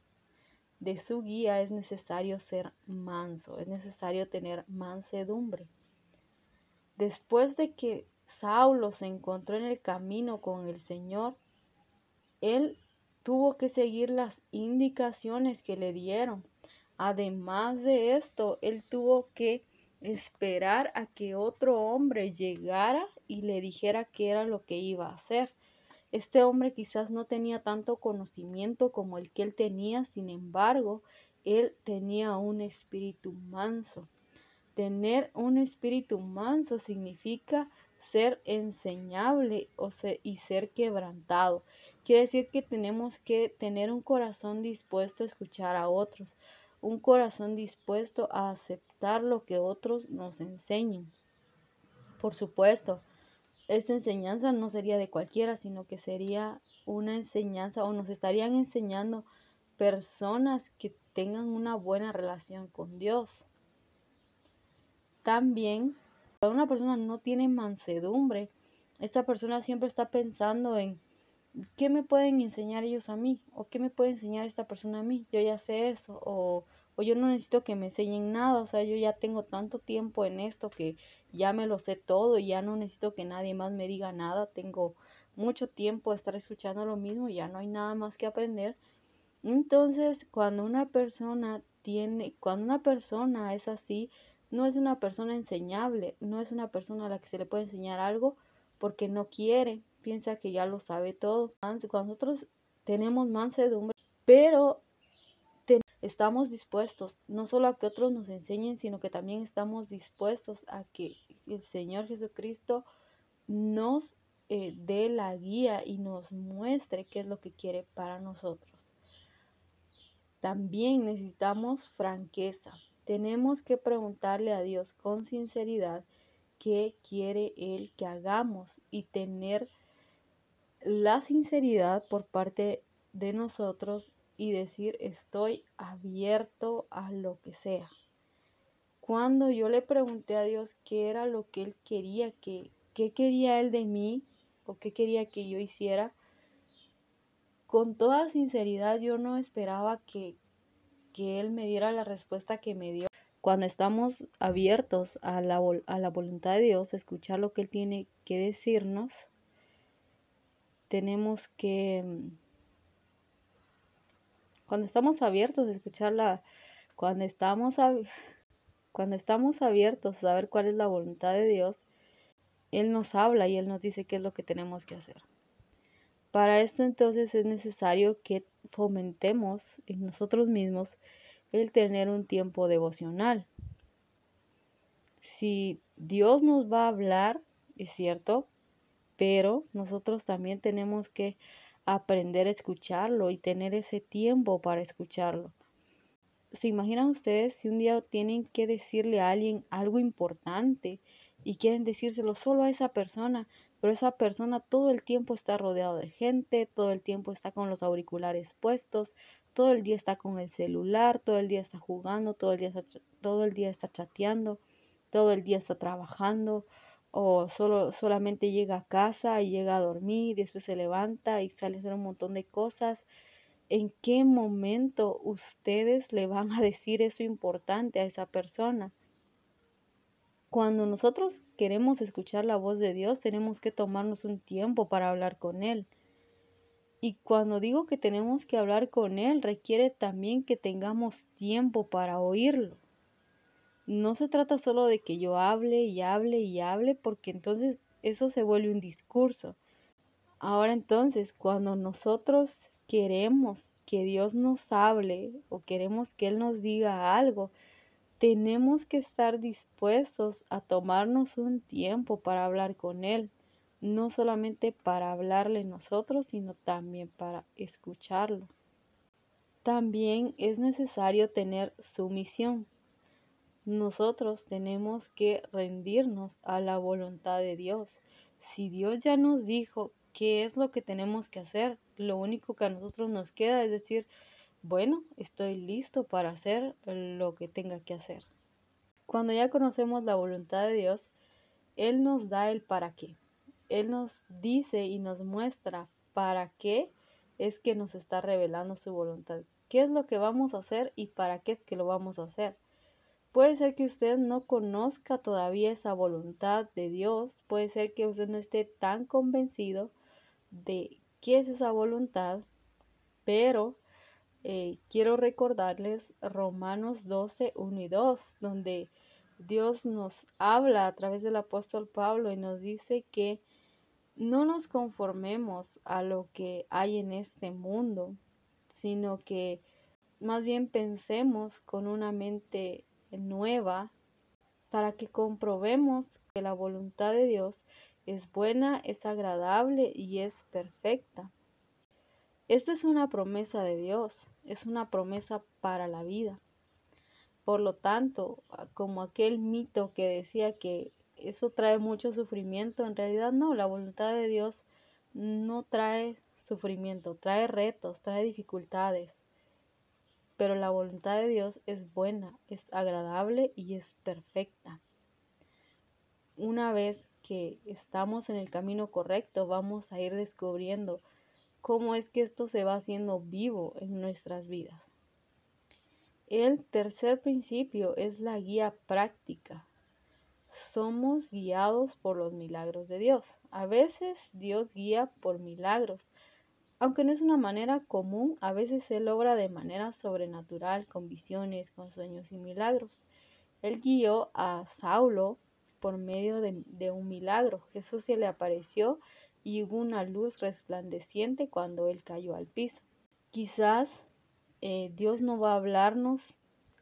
de su guía es necesario ser manso, es necesario tener mansedumbre. Después de que Saulo se encontró en el camino con el Señor, él tuvo que seguir las indicaciones que le dieron. Además de esto, él tuvo que esperar a que otro hombre llegara y le dijera qué era lo que iba a hacer. Este hombre quizás no tenía tanto conocimiento como el que él tenía, sin embargo, él tenía un espíritu manso. Tener un espíritu manso significa ser enseñable o y ser quebrantado. Quiere decir que tenemos que tener un corazón dispuesto a escuchar a otros, un corazón dispuesto a aceptar lo que otros nos enseñen. Por supuesto, esta enseñanza no sería de cualquiera, sino que sería una enseñanza o nos estarían enseñando personas que tengan una buena relación con Dios. También, cuando una persona no tiene mansedumbre, esta persona siempre está pensando en qué me pueden enseñar ellos a mí o qué me puede enseñar esta persona a mí. Yo ya sé eso o o yo no necesito que me enseñen nada, o sea, yo ya tengo tanto tiempo en esto que ya me lo sé todo y ya no necesito que nadie más me diga nada, tengo mucho tiempo de estar escuchando lo mismo y ya no hay nada más que aprender. Entonces, cuando una persona tiene, cuando una persona es así, no es una persona enseñable, no es una persona a la que se le puede enseñar algo porque no quiere, piensa que ya lo sabe todo. Cuando nosotros tenemos mansedumbre, pero estamos dispuestos no solo a que otros nos enseñen, sino que también estamos dispuestos a que el Señor Jesucristo nos eh, dé la guía y nos muestre qué es lo que quiere para nosotros. También necesitamos franqueza. Tenemos que preguntarle a Dios con sinceridad qué quiere Él que hagamos y tener la sinceridad por parte de nosotros y decir estoy abierto a lo que sea. Cuando yo le pregunté a Dios qué era lo que Él quería, que, qué quería Él de mí o qué quería que yo hiciera, con toda sinceridad yo no esperaba que, que Él me diera la respuesta que me dio. Cuando estamos abiertos a la, a la voluntad de Dios, escuchar lo que Él tiene que decirnos, tenemos que cuando estamos abiertos a escucharla, cuando estamos, cuando estamos abiertos a saber cuál es la voluntad de Dios, Él nos habla y Él nos dice qué es lo que tenemos que hacer. Para esto entonces es necesario que fomentemos en nosotros mismos el tener un tiempo devocional. Si Dios nos va a hablar, es cierto, pero nosotros también tenemos que aprender a escucharlo y tener ese tiempo para escucharlo. ¿Se imaginan ustedes si un día tienen que decirle a alguien algo importante y quieren decírselo solo a esa persona, pero esa persona todo el tiempo está rodeado de gente, todo el tiempo está con los auriculares puestos, todo el día está con el celular, todo el día está jugando, todo el día está, todo el día está chateando, todo el día está trabajando o solo, solamente llega a casa y llega a dormir, y después se levanta y sale a hacer un montón de cosas. ¿En qué momento ustedes le van a decir eso importante a esa persona? Cuando nosotros queremos escuchar la voz de Dios, tenemos que tomarnos un tiempo para hablar con Él. Y cuando digo que tenemos que hablar con Él, requiere también que tengamos tiempo para oírlo no se trata solo de que yo hable y hable y hable, porque entonces eso se vuelve un discurso. Ahora entonces, cuando nosotros queremos que Dios nos hable o queremos que Él nos diga algo, tenemos que estar dispuestos a tomarnos un tiempo para hablar con Él, no solamente para hablarle nosotros, sino también para escucharlo. También es necesario tener sumisión nosotros tenemos que rendirnos a la voluntad de Dios. Si Dios ya nos dijo qué es lo que tenemos que hacer, lo único que a nosotros nos queda es decir, bueno, estoy listo para hacer lo que tenga que hacer. Cuando ya conocemos la voluntad de Dios, Él nos da el para qué. Él nos dice y nos muestra para qué es que nos está revelando su voluntad. ¿Qué es lo que vamos a hacer y para qué es que lo vamos a hacer? Puede ser que usted no conozca todavía esa voluntad de Dios, puede ser que usted no esté tan convencido de qué es esa voluntad, pero eh, quiero recordarles Romanos 12, 1 y 2, donde Dios nos habla a través del apóstol Pablo y nos dice que no nos conformemos a lo que hay en este mundo, sino que más bien pensemos con una mente nueva para que comprobemos que la voluntad de Dios es buena, es agradable y es perfecta. Esta es una promesa de Dios, es una promesa para la vida. Por lo tanto, como aquel mito que decía que eso trae mucho sufrimiento, en realidad no, la voluntad de Dios no trae sufrimiento, trae retos, trae dificultades. Pero la voluntad de Dios es buena, es agradable y es perfecta. Una vez que estamos en el camino correcto, vamos a ir descubriendo cómo es que esto se va haciendo vivo en nuestras vidas. El tercer principio es la guía práctica somos guiados por los milagros de Dios. A veces Dios guía por milagros. Aunque no es una manera común, a veces Él obra de manera sobrenatural, con visiones, con sueños y milagros. Él guió a Saulo por medio de, un milagro. Jesús se le apareció y hubo una luz resplandeciente cuando Él cayó al piso. Quizás eh, Dios no va a hablarnos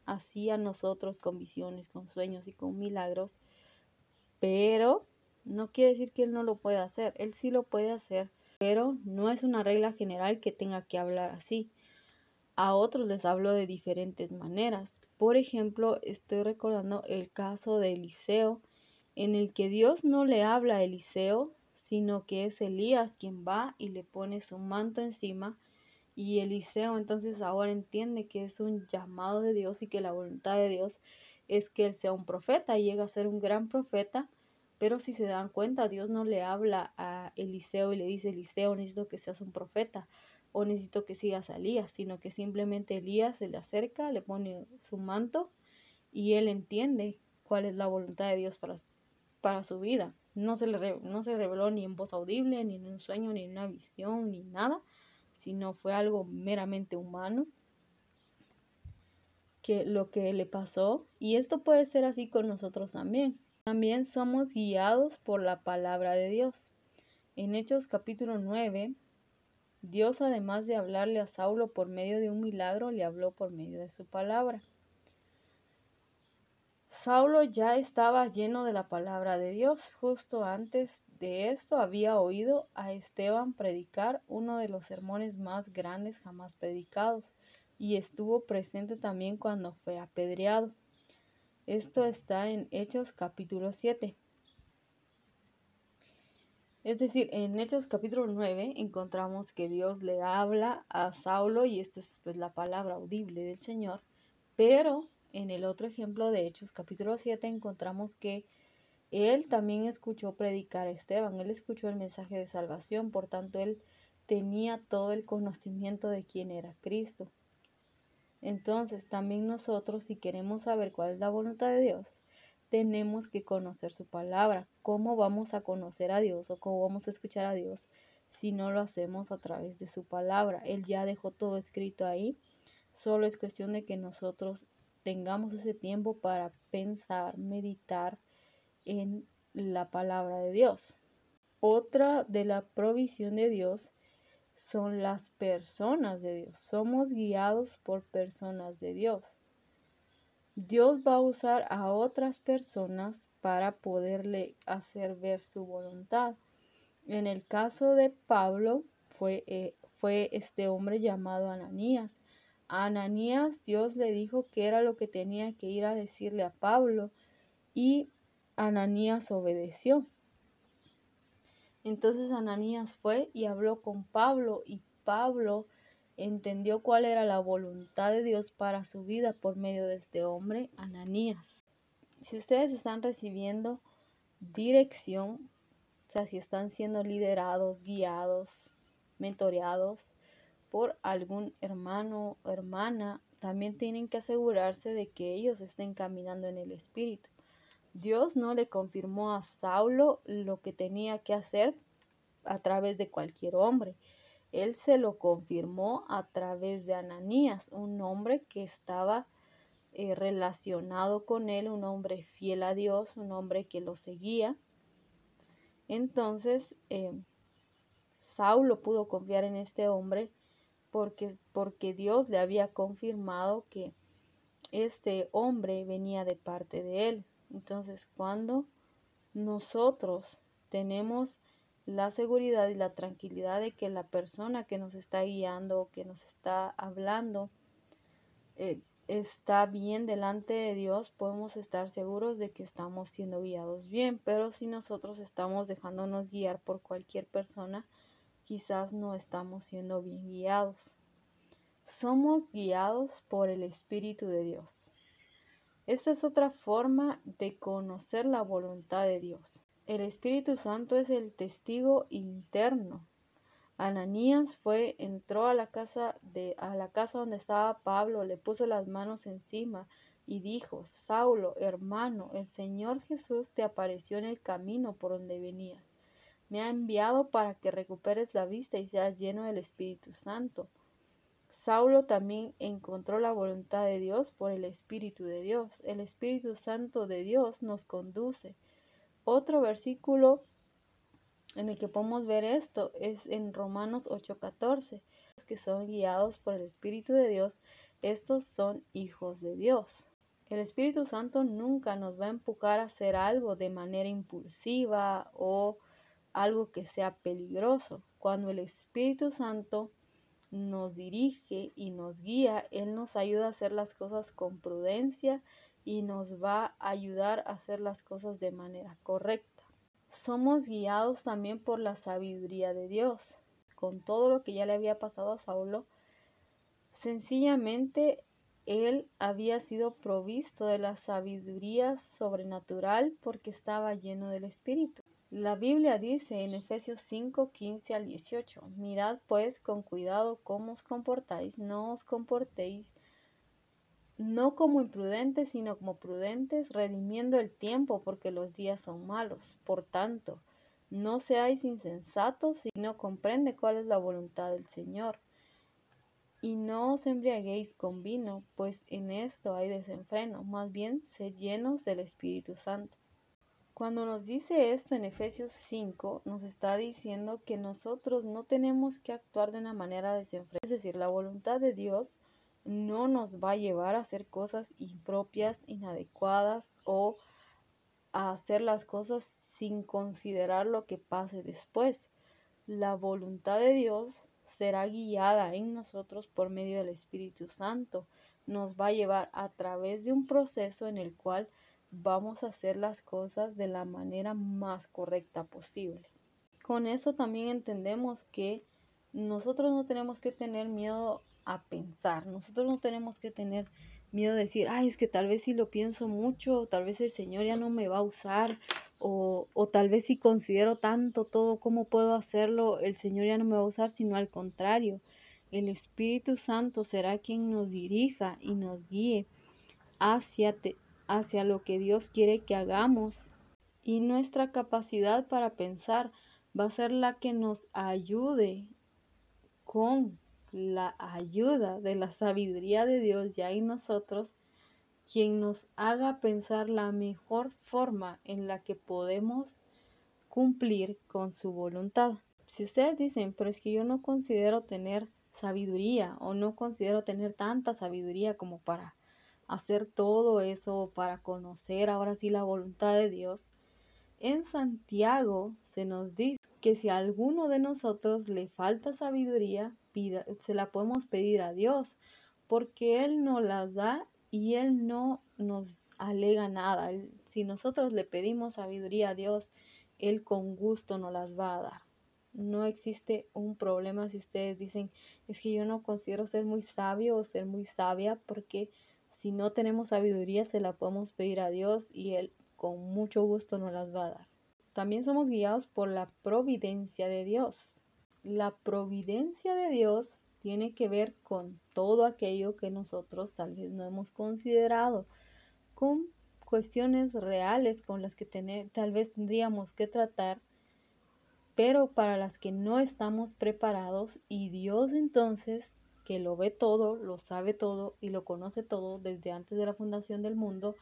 así a nosotros con visiones, con sueños y con milagros, pero no quiere decir que él no lo pueda hacer, él sí lo puede hacer, pero no es una regla general que tenga que hablar así. A otros les hablo de diferentes maneras. Por ejemplo, estoy recordando el caso de Eliseo, en el que Dios no le habla a Eliseo, sino que es Elías quien va y le pone su manto encima. Y Eliseo entonces ahora entiende que es un llamado de Dios y que la voluntad de Dios es que él sea un profeta y llega a ser un gran profeta, pero si se dan cuenta, Dios no le habla a Eliseo y le dice, Eliseo, necesito que seas un profeta o necesito que sigas a Elías, sino que simplemente Elías se le acerca, le pone su manto y él entiende cuál es la voluntad de Dios para, para su vida. No se, le, no se reveló ni en voz audible, ni en un sueño, ni en una visión, ni nada, sino fue algo meramente humano que lo que le pasó y esto puede ser así con nosotros también. También somos guiados por la palabra de Dios. En Hechos capítulo 9, Dios además de hablarle a Saulo por medio de un milagro, le habló por medio de su palabra. Saulo ya estaba lleno de la palabra de Dios. Justo antes de esto había oído a Esteban predicar uno de los sermones más grandes jamás predicados y estuvo presente también cuando fue apedreado. Esto está en Hechos capítulo 7. Es decir, en Hechos capítulo 9 encontramos que Dios le habla a Saulo y esto es pues la palabra audible del Señor, pero en el otro ejemplo de Hechos capítulo 7 encontramos que él también escuchó predicar a Esteban, él escuchó el mensaje de salvación, por tanto él tenía todo el conocimiento de quién era Cristo. Entonces también nosotros, si queremos saber cuál es la voluntad de Dios, tenemos que conocer su palabra. ¿Cómo vamos a conocer a Dios o cómo vamos a escuchar a Dios si no lo hacemos a través de su palabra? Él ya dejó todo escrito ahí. Solo es cuestión de que nosotros tengamos ese tiempo para pensar, meditar en la palabra de Dios. Otra de la provisión de Dios son las personas de Dios. Somos guiados por personas de Dios. Dios va a usar a otras personas para poderle hacer ver su voluntad. En el caso de Pablo fue, eh, fue este hombre llamado Ananías. A Ananías Dios le dijo que era lo que tenía que ir a decirle a Pablo y Ananías obedeció. Entonces Ananías fue y habló con Pablo y Pablo entendió cuál era la voluntad de Dios para su vida por medio de este hombre, Ananías. Si ustedes están recibiendo dirección, o sea, si están siendo liderados, guiados, mentoreados por algún hermano o hermana, también tienen que asegurarse de que ellos estén caminando en el Espíritu. Dios no le confirmó a Saulo lo que tenía que hacer a través de cualquier hombre. Él se lo confirmó a través de Ananías, un hombre que estaba eh, relacionado con él, un hombre fiel a Dios, un hombre que lo seguía. Entonces, eh, Saulo pudo confiar en este hombre porque, porque Dios le había confirmado que este hombre venía de parte de él. Entonces, cuando nosotros tenemos la seguridad y la tranquilidad de que la persona que nos está guiando, que nos está hablando, eh, está bien delante de Dios, podemos estar seguros de que estamos siendo guiados bien. Pero si nosotros estamos dejándonos guiar por cualquier persona, quizás no estamos siendo bien guiados. Somos guiados por el Espíritu de Dios. Esta es otra forma de conocer la voluntad de Dios. El Espíritu Santo es el testigo interno. Ananías fue, entró a la casa de a la casa donde estaba Pablo, le puso las manos encima y dijo: "Saulo, hermano, el Señor Jesús te apareció en el camino por donde venías. Me ha enviado para que recuperes la vista y seas lleno del Espíritu Santo." Saulo también encontró la voluntad de Dios por el Espíritu de Dios. El Espíritu Santo de Dios nos conduce. Otro versículo en el que podemos ver esto es en Romanos 8:14, que son guiados por el Espíritu de Dios, estos son hijos de Dios. El Espíritu Santo nunca nos va a empujar a hacer algo de manera impulsiva o algo que sea peligroso. Cuando el Espíritu Santo nos dirige y nos guía, Él nos ayuda a hacer las cosas con prudencia y nos va a ayudar a hacer las cosas de manera correcta. Somos guiados también por la sabiduría de Dios. Con todo lo que ya le había pasado a Saulo, sencillamente él había sido provisto de la sabiduría sobrenatural porque estaba lleno del Espíritu. La Biblia dice en Efesios 5, 15 al 18, mirad pues con cuidado cómo os comportáis, no os comportéis no como imprudentes, sino como prudentes, redimiendo el tiempo, porque los días son malos. Por tanto, no seáis insensatos, sino comprende cuál es la voluntad del Señor. Y no os embriaguéis con vino, pues en esto hay desenfreno, más bien sed llenos del Espíritu Santo. Cuando nos dice esto en Efesios 5, nos está diciendo que nosotros no tenemos que actuar de una manera desenfrenada, es decir, la voluntad de Dios no nos va a llevar a hacer cosas impropias, inadecuadas o a hacer las cosas sin considerar lo que pase después. La voluntad de Dios será guiada en nosotros por medio del Espíritu Santo. Nos va a llevar a través de un proceso en el cual vamos a hacer las cosas de la manera más correcta posible. Con eso también entendemos que nosotros no tenemos que tener miedo a pensar. Nosotros no tenemos que tener miedo de decir, ay, es que tal vez si lo pienso mucho, tal vez el Señor ya no me va a usar, o, o tal vez si considero tanto todo cómo puedo hacerlo, el Señor ya no me va a usar, sino al contrario, el Espíritu Santo será quien nos dirija y nos guíe hacia, hacia lo que Dios quiere que hagamos. Y nuestra capacidad para pensar va a ser la que nos ayude con la ayuda de la sabiduría de Dios ya en nosotros, quien nos haga pensar la mejor forma en la que podemos cumplir con su voluntad. Si ustedes dicen, pero es que yo no considero tener sabiduría o no considero tener tanta sabiduría como para hacer todo eso, para conocer ahora sí la voluntad de Dios, en Santiago se nos dice que si a alguno de nosotros le falta sabiduría, se la podemos pedir a Dios, porque Él nos las da y Él no nos alega nada. si nosotros le pedimos sabiduría a Dios, Él con gusto nos las va a dar. No existe un problema si ustedes dicen, es que yo no considero ser muy sabio o ser muy sabia, porque si no tenemos sabiduría, se la podemos pedir a Dios y Él con mucho gusto nos las va a dar. También somos guiados por la providencia de Dios. La providencia de Dios tiene que ver con todo aquello que nosotros tal vez no hemos considerado, con cuestiones reales con las que tal vez tendríamos que tratar, pero para las que no estamos preparados y Dios entonces, que lo ve todo, lo sabe todo y lo conoce todo desde antes de la fundación del mundo,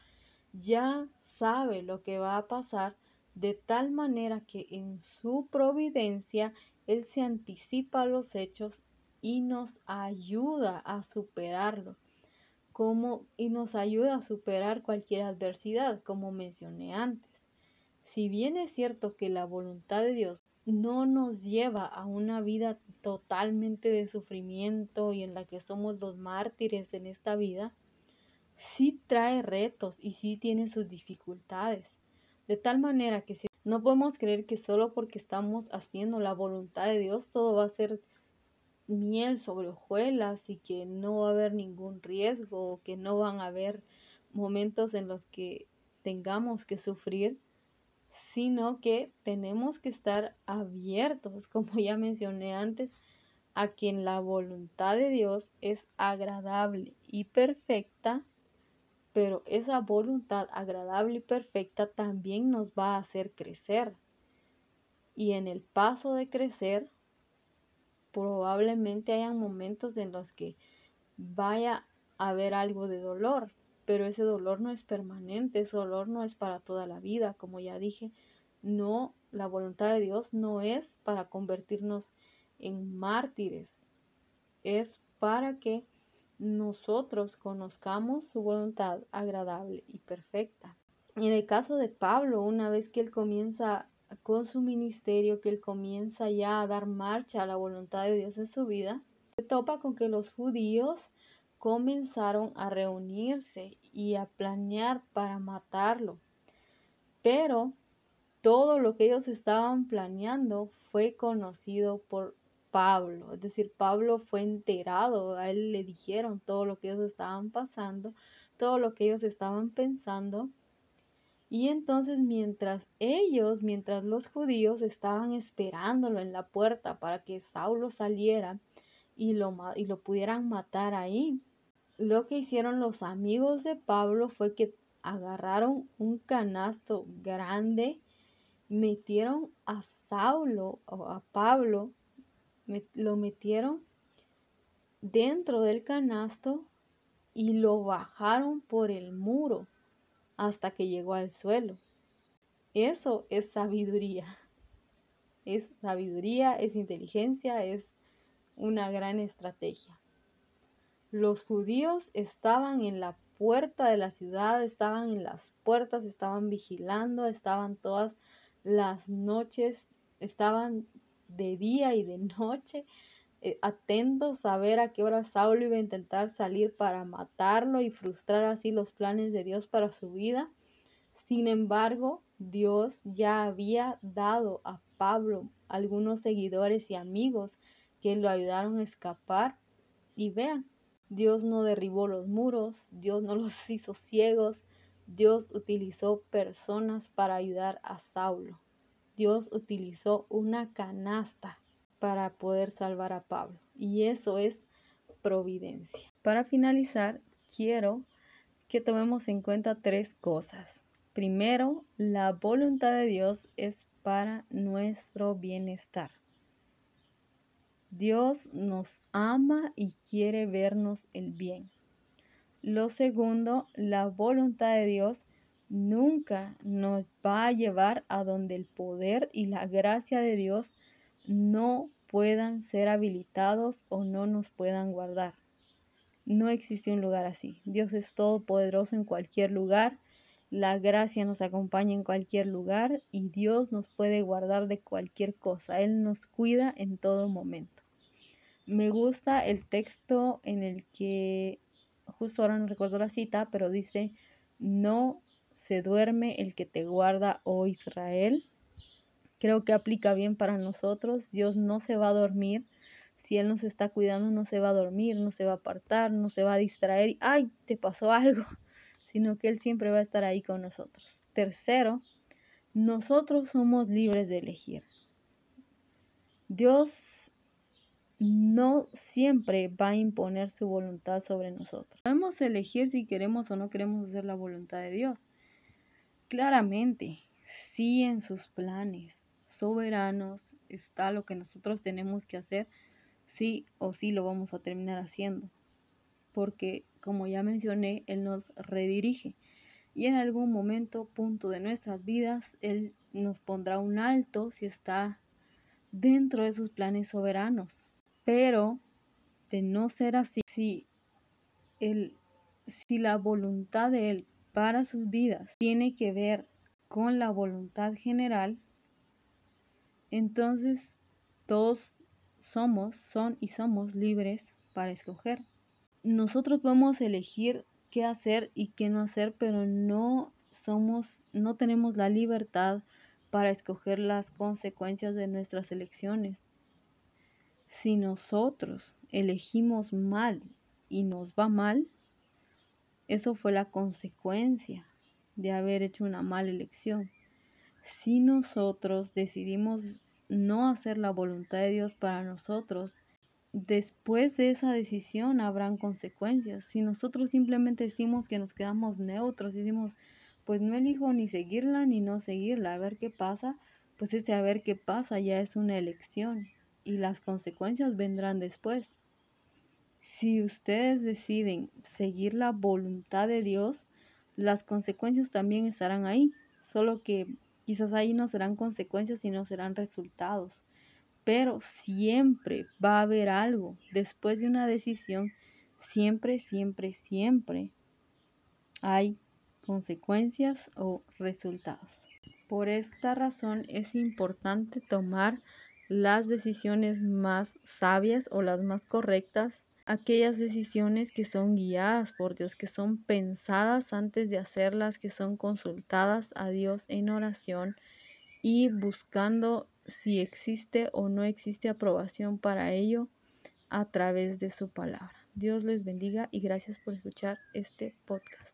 ya sabe lo que va a pasar de tal manera que en su providencia Él se anticipa a los hechos y nos ayuda a superarlo, como, y nos ayuda a superar cualquier adversidad, como mencioné antes. Si bien es cierto que la voluntad de Dios no nos lleva a una vida totalmente de sufrimiento y en la que somos los mártires en esta vida, sí trae retos y sí tiene sus dificultades. De tal manera que no podemos creer que solo porque estamos haciendo la voluntad de Dios todo va a ser miel sobre hojuelas y que no va a haber ningún riesgo, que no van a haber momentos en los que tengamos que sufrir, sino que tenemos que estar abiertos, como ya mencioné antes, a quien la voluntad de Dios es agradable y perfecta pero esa voluntad agradable y perfecta también nos va a hacer crecer. Y en el paso de crecer, probablemente hayan momentos en los que vaya a haber algo de dolor, pero ese dolor no es permanente, ese dolor no es para toda la vida, como ya dije, no, la voluntad de Dios no es para convertirnos en mártires, es para que nosotros conozcamos su voluntad agradable y perfecta. En el caso de Pablo, una vez que él comienza con su ministerio, que él comienza ya a dar marcha a la voluntad de Dios en su vida, se topa con que los judíos comenzaron a reunirse y a planear para matarlo. Pero todo lo que ellos estaban planeando fue conocido por Pablo. Es decir, Pablo fue enterado, a él le dijeron todo lo que ellos estaban pasando, todo lo que ellos estaban pensando. Y entonces mientras ellos, mientras los judíos estaban esperándolo en la puerta para que Saulo saliera y lo, y lo pudieran matar ahí, lo que hicieron los amigos de Pablo fue que agarraron un canasto grande, metieron a Saulo o a Pablo lo metieron dentro del canasto y lo bajaron por el muro hasta que llegó al suelo. Eso es sabiduría. Es sabiduría, es inteligencia, es una gran estrategia. Los judíos estaban en la puerta de la ciudad, estaban en las puertas, estaban vigilando, estaban todas las noches, estaban de día y de noche, eh, atentos a ver a qué hora Saulo iba a intentar salir para matarlo y frustrar así los planes de Dios para su vida. Sin embargo, Dios ya había dado a Pablo algunos seguidores y amigos que lo ayudaron a escapar. Y vean, Dios no derribó los muros, Dios no los hizo ciegos, Dios utilizó personas para ayudar a Saulo. Dios utilizó una canasta para poder salvar a Pablo. Y eso es providencia. Para finalizar, quiero que tomemos en cuenta tres cosas. Primero, la voluntad de Dios es para nuestro bienestar. Dios nos ama y quiere vernos el bien. Lo segundo, la voluntad de Dios nunca nos va a llevar a donde el poder y la gracia de Dios no puedan ser habilitados o no nos puedan guardar. No existe un lugar así. Dios es todopoderoso en cualquier lugar. La gracia nos acompaña en cualquier lugar y Dios nos puede guardar de cualquier cosa. Él nos cuida en todo momento. Me gusta el texto en el que, justo ahora no recuerdo la cita, pero dice, no se duerme el que te guarda, oh Israel. Creo que aplica bien para nosotros. Dios no se va a dormir. Si Él nos está cuidando, no se va a dormir, no se va a apartar, no se va a distraer ay, te pasó algo, sino que Él siempre va a estar ahí con nosotros. Tercero, nosotros somos libres de elegir. Dios no siempre va a imponer su voluntad sobre nosotros. Podemos elegir si queremos o no queremos hacer la voluntad de Dios. Claramente, sí en sus planes soberanos está lo que nosotros tenemos que hacer, sí o sí lo vamos a terminar haciendo. Porque, como ya mencioné, Él nos redirige. y en algún momento, punto de nuestras vidas, Él nos pondrá un alto si está dentro de sus planes soberanos. Pero de no ser así, si, el, si la voluntad de Él para sus vidas tiene que ver con la voluntad general, entonces todos somos, son y somos libres para escoger. Nosotros podemos elegir qué hacer y qué no hacer, pero no somos, no tenemos la libertad para escoger las consecuencias de nuestras elecciones. Si nosotros elegimos mal y nos va mal, eso fue la consecuencia de haber hecho una mala elección. Si nosotros decidimos no hacer la voluntad de Dios para nosotros, después de esa decisión habrán consecuencias. Si nosotros simplemente decimos que nos quedamos neutros, decimos, pues no elijo ni seguirla ni no seguirla, a ver qué pasa, pues ese a ver qué pasa ya es una elección y las consecuencias vendrán después. Si ustedes deciden seguir la voluntad de Dios, las consecuencias también estarán ahí, solo que quizás ahí no serán consecuencias, sino serán resultados pero siempre va a haber algo después de una decisión, siempre, siempre, siempre hay consecuencias o resultados. Por esta razón es importante tomar las decisiones más sabias o las más correctas, aquellas decisiones que son guiadas por Dios, que son pensadas antes de hacerlas, que son consultadas a Dios en oración y buscando si existe o no existe aprobación para ello a través de su palabra. Dios les bendiga y gracias por escuchar este podcast.